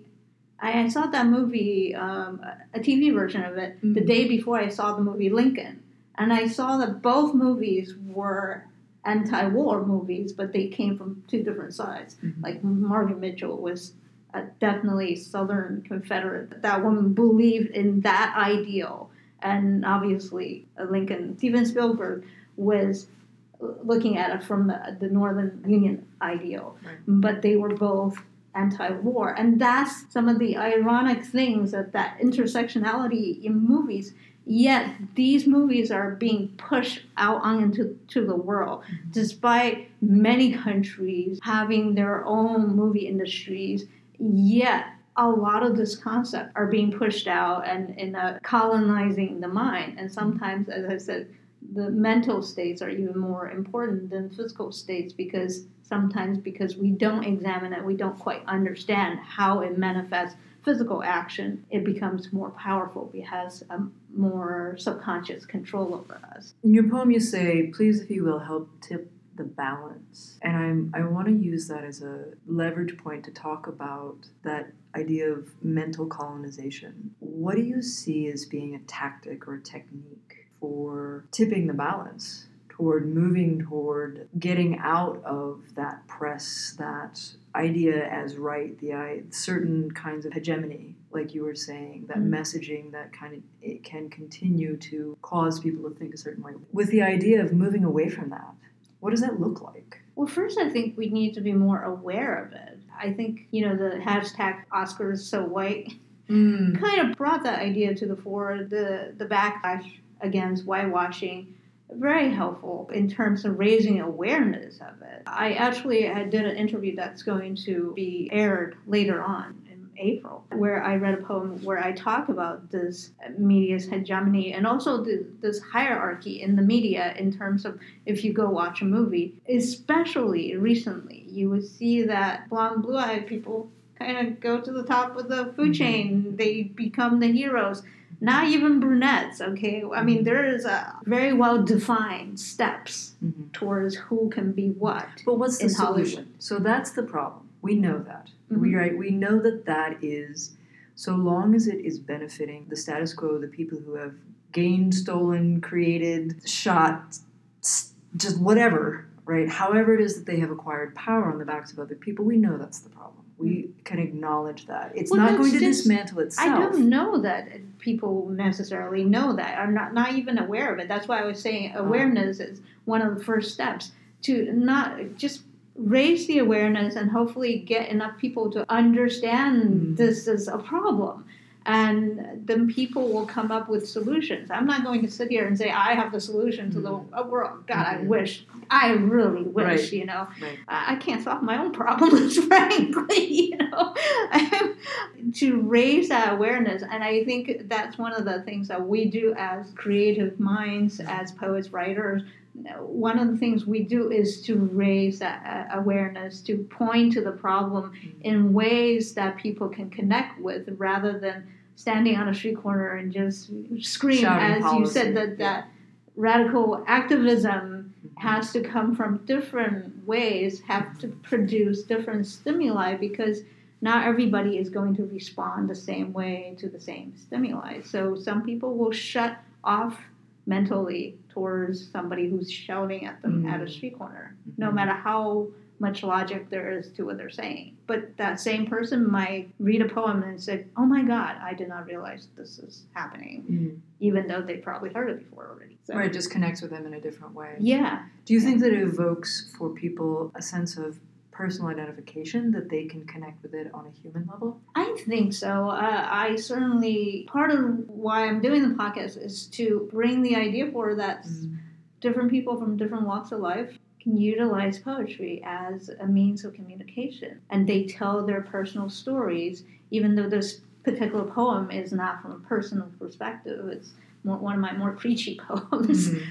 I, I saw that movie, um, a TV version of it, the Mhm. day before I saw the movie Lincoln. And I saw that both movies were anti war movies, but they came from two different sides. Mhm. Like Margaret Mitchell was a definitely Southern Confederate. That woman believed in that ideal. And obviously, uh, Lincoln, Steven Spielberg was looking at it from the, the Northern Union ideal. Right. But they were both anti-war, and that's some of the ironic things that that intersectionality in movies. Yet these movies are being pushed out into to the world, despite many countries having their own movie industries. Yet a lot of this concept are being pushed out and in uh, colonizing the mind. And sometimes, as I said, the mental states are even more important than physical states because sometimes because we don't examine it, we don't quite understand how it manifests physical action, it becomes more powerful. It has a more subconscious control over us. In your poem, you say, "Please, if you will, help tip the balance," and I'm I want to use that as a leverage point to talk about that idea of mental colonization. What do you see as being a tactic or a technique for tipping the balance? Toward moving toward getting out of that press, that idea as right, the certain kinds of hegemony, like you were saying, that Mm. messaging that kind of it can continue to cause people to think a certain way. With the idea of moving away from that, what does that look like? Well, first, I think we need to be more aware of it. I think, you know, the hashtag Oscars so white Mm. kind of brought that idea to the fore, the, the backlash against whitewashing very helpful in terms of raising awareness of it. I actually I did an interview that's going to be aired later on in April, where I read a poem where I talk about this media's hegemony and also the, this hierarchy in the media in terms of if you go watch a movie, especially recently, you would see that blonde, blue-eyed people kind of go to the top of the food mm-hmm. chain. They become the heroes not even brunettes okay i mean there is a very well defined steps Mm-hmm. towards who can be what But what's the solution? Hollywood. So that's the problem. We know that. We Mhm. right. We know that that is so long as it is benefiting the status quo, the people who have gained, stolen, created, shot, just whatever, right? However it is that they have acquired power on the backs of other people, we know that's the problem. We can acknowledge that. It's Well, not going to dismantle i don't know that people necessarily know that are not, not even aware of it that's why i was saying Uh-huh. awareness is one of the first steps to not just raise the awareness and hopefully get enough people to understand Mm. this is a problem and then people will come up with solutions i'm not going to sit here and say i have the solution to the uh, world god i Mhm. wish i really wish Right. you know Right. I I can't solve my own problems, frankly, you know. to raise that awareness, and I think that's one of the things that we do as creative minds, as poets, writers. One of the things we do is to raise that uh, awareness, to point to the problem in ways that people can connect with, rather than standing on a street corner and just scream, Shouting as you said, that that radical activism has to come from different ways, have to produce different stimuli because not everybody is going to respond the same way to the same stimuli. So some people will shut off mentally towards somebody who's shouting at them at a Mm. street corner, no Mhm. matter how much logic there is to what they're saying. But that same person might read a poem and say, "Oh my God, I did not realize this is happening," Mm. even though they probably heard it before already. So, Right, it just connects with them in a different way. Yeah. Do you think that it evokes for people a sense of personal identification that they can connect with it on a human level? I think so. Uh, I certainly, part of why I'm doing the podcast is to bring the idea forward that different people from different walks of life can utilize poetry as a means of communication. And they tell their personal stories, even though this particular poem is not from a personal perspective. It's more, one of my more preachy poems. Mhm.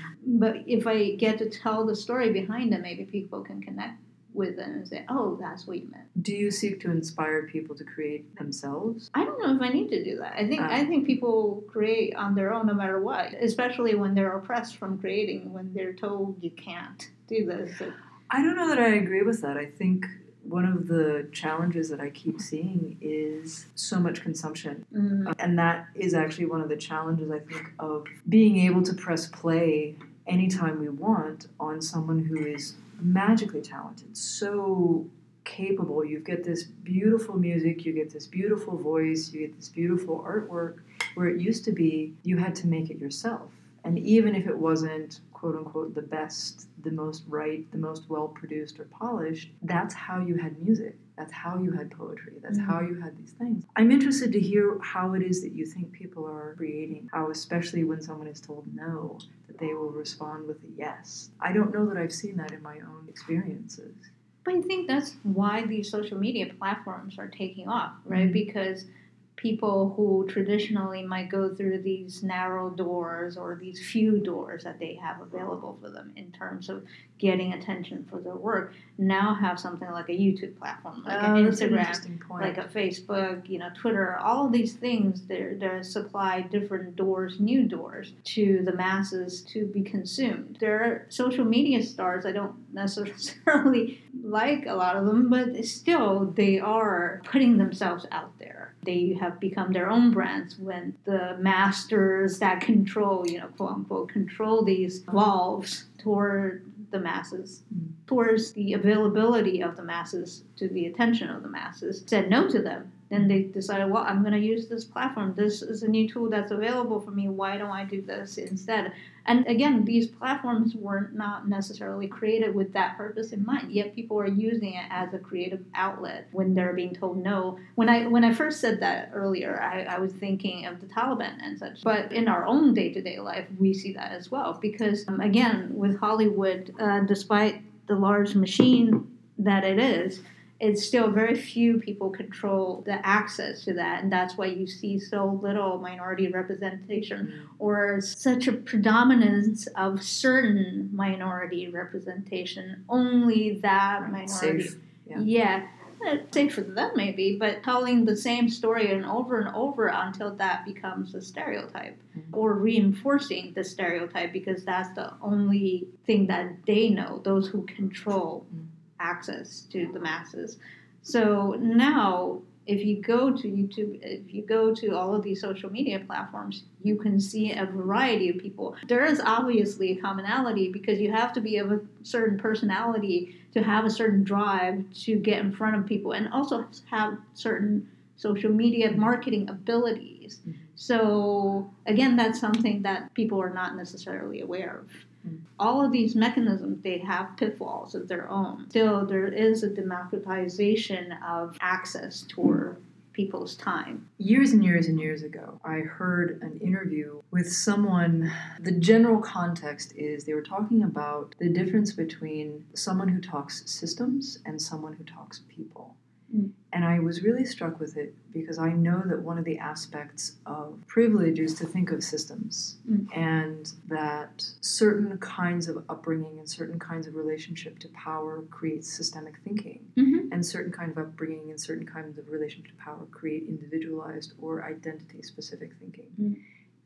But if I get to tell the story behind it, maybe people can connect with them and say, oh, that's what you meant. Do you seek to inspire people to create themselves? I don't know if I need to do that. I think Ah. I think people create on their own no matter what, especially when they're oppressed from creating, when they're told you can't do this. I don't know that I agree with that. I think one of the challenges that I keep seeing is so much consumption. Mm, And that is actually one of the challenges, I think, of being able to press play anytime we want on someone who is magically talented, so capable. You get this beautiful music, you get this beautiful voice, you get this beautiful artwork, where it used to be you had to make it yourself. And even if it wasn't, quote unquote, the best, the most right, the most well produced or polished, that's how you had music. That's how you had poetry. That's Mhm. how you had these things. I'm interested to hear how it is that you think people are creating, how, especially when someone is told no, that they will respond with a yes. I don't know that I've seen that in my own experiences. But I think that's why these social media platforms are taking off, right? Mhm. Because people who traditionally might go through these narrow doors or these few doors that they have available for them in terms of getting attention for their work now have something like a YouTube platform, like an Oh, an Instagram, point. like a Facebook, you know, Twitter, all of these things, they're, they're supply different doors, new doors to the masses to be consumed. There are social media stars, I don't necessarily like a lot of them, but still they are putting themselves out there. They have become their own brands when the masters that control, you know, quote unquote, control these valves toward the masses, Mm. towards the availability of the masses to the attention of the masses, said no to them. Then they decided, well, I'm going to use this platform. This is a new tool that's available for me. Why don't I do this instead? And again, these platforms were not necessarily created with that purpose in mind. Yet people are using it as a creative outlet when they're being told no. When I when I first said that earlier, I, I was thinking of the Taliban and such. But in our own day to day life, we see that as well. Because um, again, with Hollywood, uh, despite the large machine that it is, it's still very few people control the access to that and that's why you see so little minority representation mm. or such a predominance of certain minority representation only that minority Safe. yeah, yeah safe for them maybe but telling the same story and over and over until that becomes a stereotype mm-hmm. or reinforcing the stereotype because that's the only thing that they know those who control mm-hmm access to the masses. So now, if you go to YouTube, if you go to all of these social media platforms, you can see a variety of people. There is obviously a commonality because you have to be of a certain personality to have a certain drive to get in front of people and also have certain social media marketing abilities. Mm-hmm. So, again, that's something that people are not necessarily aware of. All of these mechanisms, they have pitfalls of their own. Still, there is a democratization of access to people's time. Years and years and years ago, I heard an interview with someone. The general context is they were talking about the difference between someone who talks systems and someone who talks people. Mm. And I was really struck with it because I know that one of the aspects of privilege is to think of systems mm. and that certain kinds of upbringing and certain kinds of relationship to power create systemic thinking mm-hmm. and certain kind of upbringing and certain kinds of relationship to power create individualized or identity specific thinking. Mm.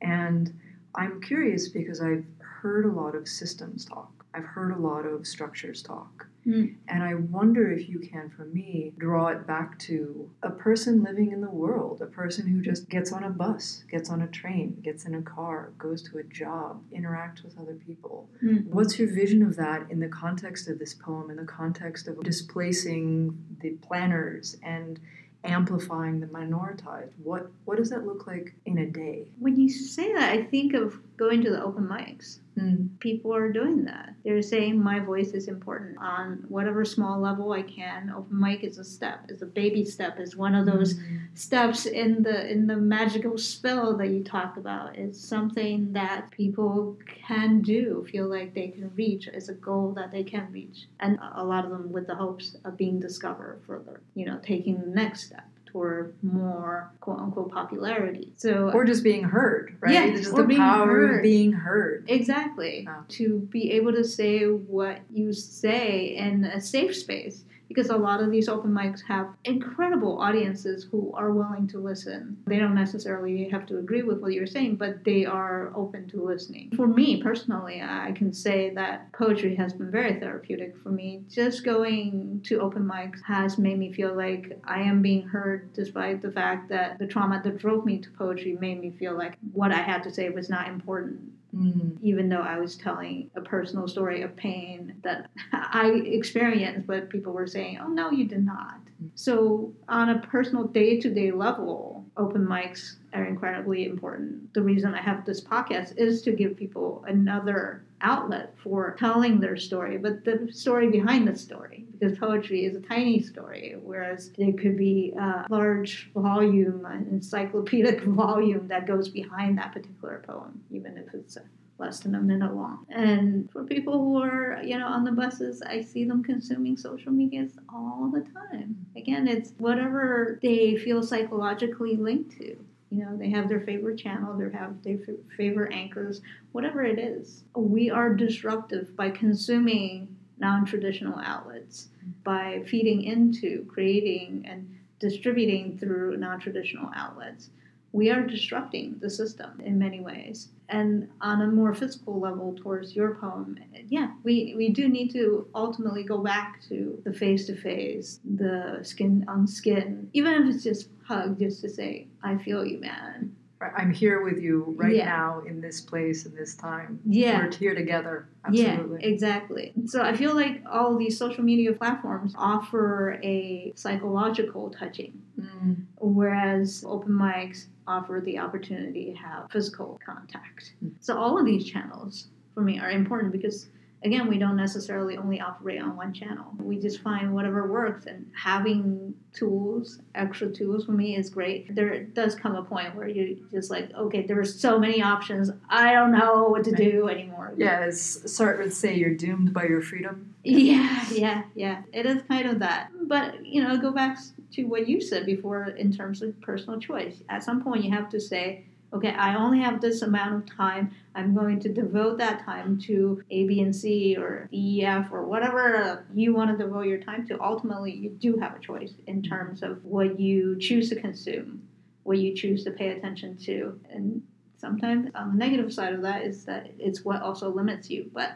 And I'm curious because I've heard a lot of systems talk. I've heard a lot of structures talk. Mm. And I wonder if you can, for me, draw it back to a person living in the world, a person who just gets on a bus, gets on a train, gets in a car, goes to a job, interacts with other people. Mm. What's your vision of that in the context of this poem, in the context of displacing the planners and amplifying the minoritized. What what does that look like in a day? When you say that, I think of going to the open mics. Mm. People are doing that. They're saying my voice is important on whatever small level I can. Open mic is a step, is a baby step, is one of those mm. steps in the in the magical spell that you talk about. It's something that people can do, feel like they can reach. It's a goal that they can reach, and a lot of them with the hopes of being discovered further. You know, taking the next step toward more quote unquote popularity. So or just being heard, right? Yeah, just the power heard. of being heard. Exactly. Oh. To be able to say what you say in a safe space because a lot of these open mics have incredible audiences who are willing to listen. They don't necessarily have to agree with what you're saying, but they are open to listening. For me personally, I can say that poetry has been very therapeutic for me. Just going to open mics has made me feel like I am being heard despite the fact that the trauma that drove me to poetry made me feel like what I had to say was not important Mm. Even though I was telling a personal story of pain that I experienced, but people were saying, oh, no, you did not. Mm. So, on a personal day to day level, open mics are incredibly important. The reason I have this podcast is to give people another outlet for telling their story, but the story behind the story, because poetry is a tiny story, whereas it could be a large volume, an encyclopedic volume that goes behind that particular poem, even if it's less than a minute long. And for people who are, you know, on the buses, I see them consuming social medias all the time. Again, it's whatever they feel psychologically linked to. You know, they have their favorite channel, they have their favorite anchors, whatever it is. We are disruptive by consuming non traditional outlets, by feeding into, creating, and distributing through non traditional outlets. We are disrupting the system in many ways. And on a more physical level, towards your poem, yeah, we, we do need to ultimately go back to the face to face, the skin on skin, even if it's just hug, just to say, I feel you, man. I'm here with you right yeah. now in this place in this time. Yeah. We're here together. Absolutely. Yeah, exactly. So I feel like all these social media platforms offer a psychological touching mm. Whereas open mics offer the opportunity to have physical contact. Mm. So all of these channels for me are important because again, we don't necessarily only operate on one channel. We just find whatever works, and having tools, extra tools for me is great. There does come a point where you just like, okay, there are so many options. I don't know what to do anymore. Yeah, as Sartre would say, you're doomed by your freedom. Yeah, yeah, yeah. It is kind of that. But, you know, go back to what you said before in terms of personal choice. At some point, you have to say, okay, I only have this amount of time. I'm going to devote that time to A, B, and C or DEF or whatever you want to devote your time to. Ultimately, you do have a choice in terms of what you choose to consume, what you choose to pay attention to. And sometimes on the negative side of that is that it's what also limits you. But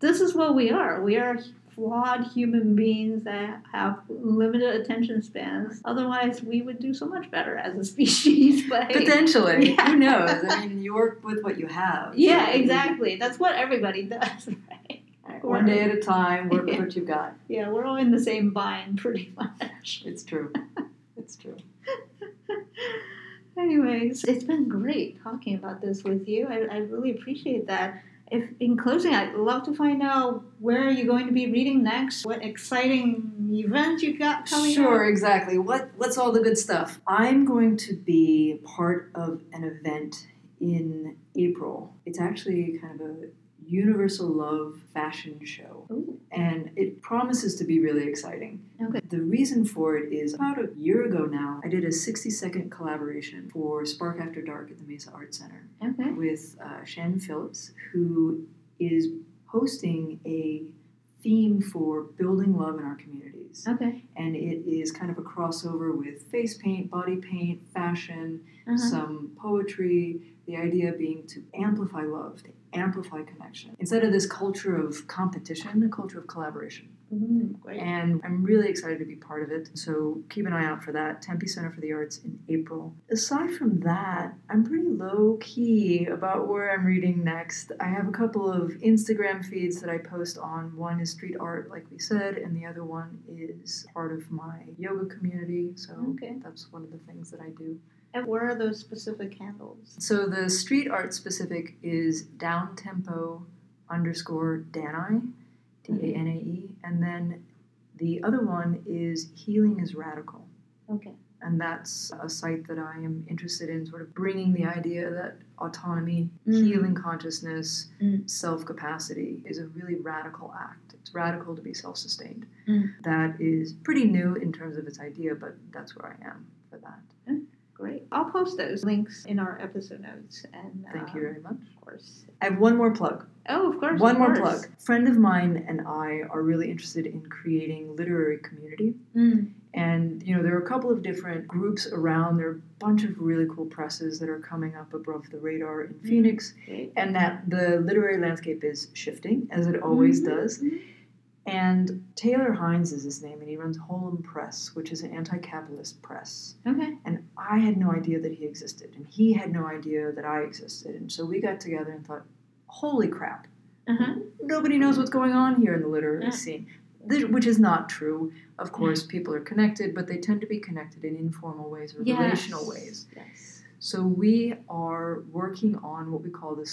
this is what we are. We are flawed human beings that have limited attention spans. Otherwise, we would do so much better as a species. But hey, Potentially. Yeah. Who knows? I mean, you work with what you have. yeah, right? exactly. That's what everybody does, right? One day at a time, work with what you've got. Yeah, we're all in the same bind, pretty much. It's true. It's true. Anyways, it's been great talking about this with you. I, I really appreciate that. If in closing, I'd love to find out where are you're going to be reading next. What exciting event you got coming Sure, up. exactly. What what's all the good stuff? I'm going to be part of an event in April. It's actually kind of a universal love fashion show. Ooh, And it promises to be really exciting. Okay. The reason for it is about a year ago now, I did a 60 second collaboration for Spark After Dark at the Mesa Art Center okay. with uh, Shannon Phillips, who is hosting a theme for building love in our communities. Okay. And it is kind of a crossover with face paint, body paint, fashion, Uh-huh. some poetry, the idea being to amplify love, to amplify connection. Instead of this culture of competition, a culture of collaboration. Mm, great. And I'm really excited to be part of it. So keep an eye out for that. Tempe Center for the Arts in April. Aside from that, I'm pretty low key about where I'm reading next. I have a couple of Instagram feeds that I post on. One is street art, like we said, and the other one is part of my yoga community. So Okay. that's one of the things that I do. And where are those specific handles? So the street art specific is down tempo underscore Danai, D A N A E, and then the other one is healing is radical, Okay. and that's a site that I am interested in, sort of bringing the idea that autonomy, Mm. healing consciousness, Mm. self capacity is a really radical act. It's radical to be self sustained. Mm. That is pretty new in terms of its idea, but that's where I am for that. Great. I'll post those links in our episode notes. And Thank um, you very much. Of course. I have one more plug. Oh, of course. One of more course. plug. friend of mine and I are really interested in creating literary community. Mm. And you know, there are a couple of different groups around. There are a bunch of really cool presses that are coming up above the radar in Phoenix, Great. and that the literary landscape is shifting as it always Mhm. does. Mhm. And Taylor Hines is his name, and he runs Holm Press, which is an anti-capitalist press. Okay. And I had no idea that he existed, and he had no idea that I existed. And so we got together and thought, "Holy crap! Uh-huh. nobody knows what's going on here in the literary Yeah. scene, Th- which is not true. Of course, people are connected, but they tend to be connected in informal ways or Yes. relational ways. Yes. So we are working on what we call the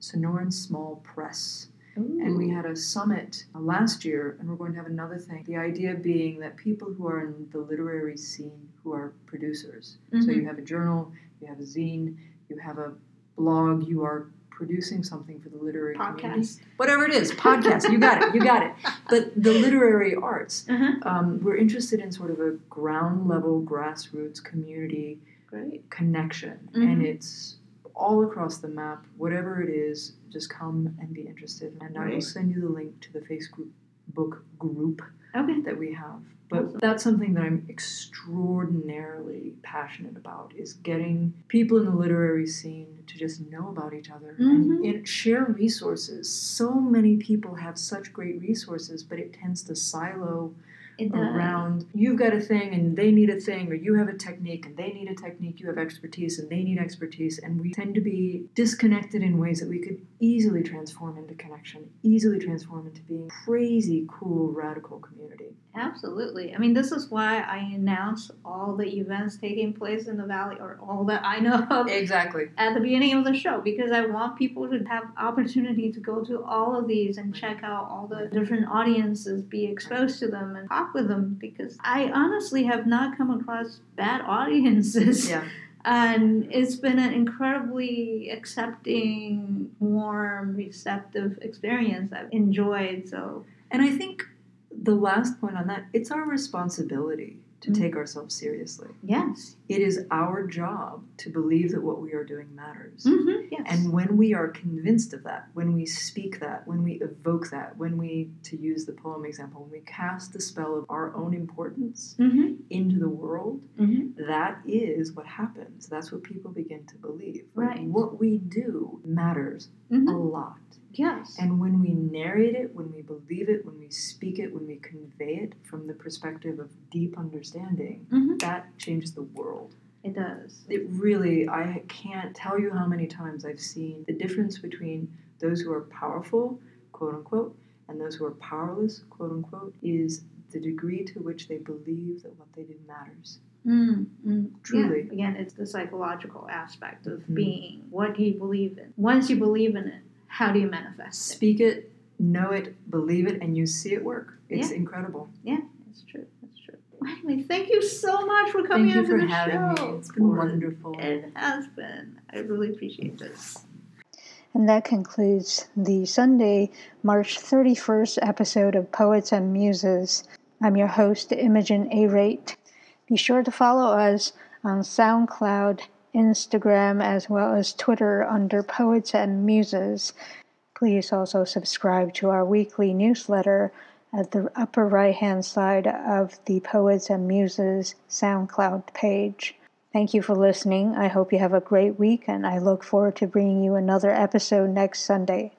Sonoran Small Press. And we had a summit uh, last year, and we're going to have another thing. The idea being that people who are in the literary scene who are producers. So Mhm. you have a journal, you have a zine, you have a blog, you are producing something for the literary community whatever it is, podcast. You got it. You got it. But the literary arts, Uh-huh. um, we're interested in sort of a ground level, grassroots community Great. connection, Mhm. and it's all across the map. Whatever it is, just come and be interested. And I will send you the link to the Facebook book group Okay. that we have. But Awesome. that's something that I'm extraordinarily passionate about is getting people in the literary scene to just know about each other and, Mhm. and share resources. So many people have such great resources, but it tends to silo It around you've got a thing and they need a thing, or you have a technique and they need a technique, you have expertise and they need expertise, and we tend to be disconnected in ways that we could easily transform into connection, easily transform into being crazy, cool, radical community. Absolutely. I mean, this is why I announce all the events taking place in the valley, or all that I know of Exactly. at the beginning of the show, because I want people to have opportunity to go to all of these and check out all the different audiences, be exposed to them, and talk with them. Because I honestly have not come across bad audiences. Yeah. And it's been an incredibly accepting, warm, receptive experience I've enjoyed. So, And I think the last point on that, it's our responsibility to Mhm. take ourselves seriously. yes. It is our job to believe that what we are doing matters. Mm-hmm. Yes. And when we are convinced of that, when we speak that, when we evoke that, when we, to use the poem example, when we cast the spell of our own importance mm-hmm. into the world, Mm-hmm. that is what happens. That's what people begin to believe. Right. What we do matters a Mm-hmm. lot. Yes. And when we narrate it, when we believe it, when we speak it, when we convey it from the perspective of deep understanding, Mhm. that changes the world. It does. It really, I can't tell you how many times I've seen the difference between those who are powerful, quote unquote, and those who are powerless, quote unquote, is the degree to which they believe that what they do matters. Mm, mm. Truly. Yeah. Again, it's the psychological aspect of Mhm. being. What do you believe in? Once you believe in it, how do you manifest? Speak it, know it, believe it, and you see it work. It's Yeah. incredible. Yeah, it's true. It's true. Anyway, thank you so much for coming Thank you onto for the having show. me. It's been wonderful. It has been. I really appreciate this. And that concludes the Sunday, March 31st episode of Poets and Muses. I'm your host, Imogen Arate. Be sure to follow us on SoundCloud, Instagram, as well as Twitter under Poets and Muses. Please also subscribe to our weekly newsletter at the upper right hand side of the Poets and Muses SoundCloud page. Thank you for listening. I hope you have a great week, and I look forward to bringing you another episode next Sunday.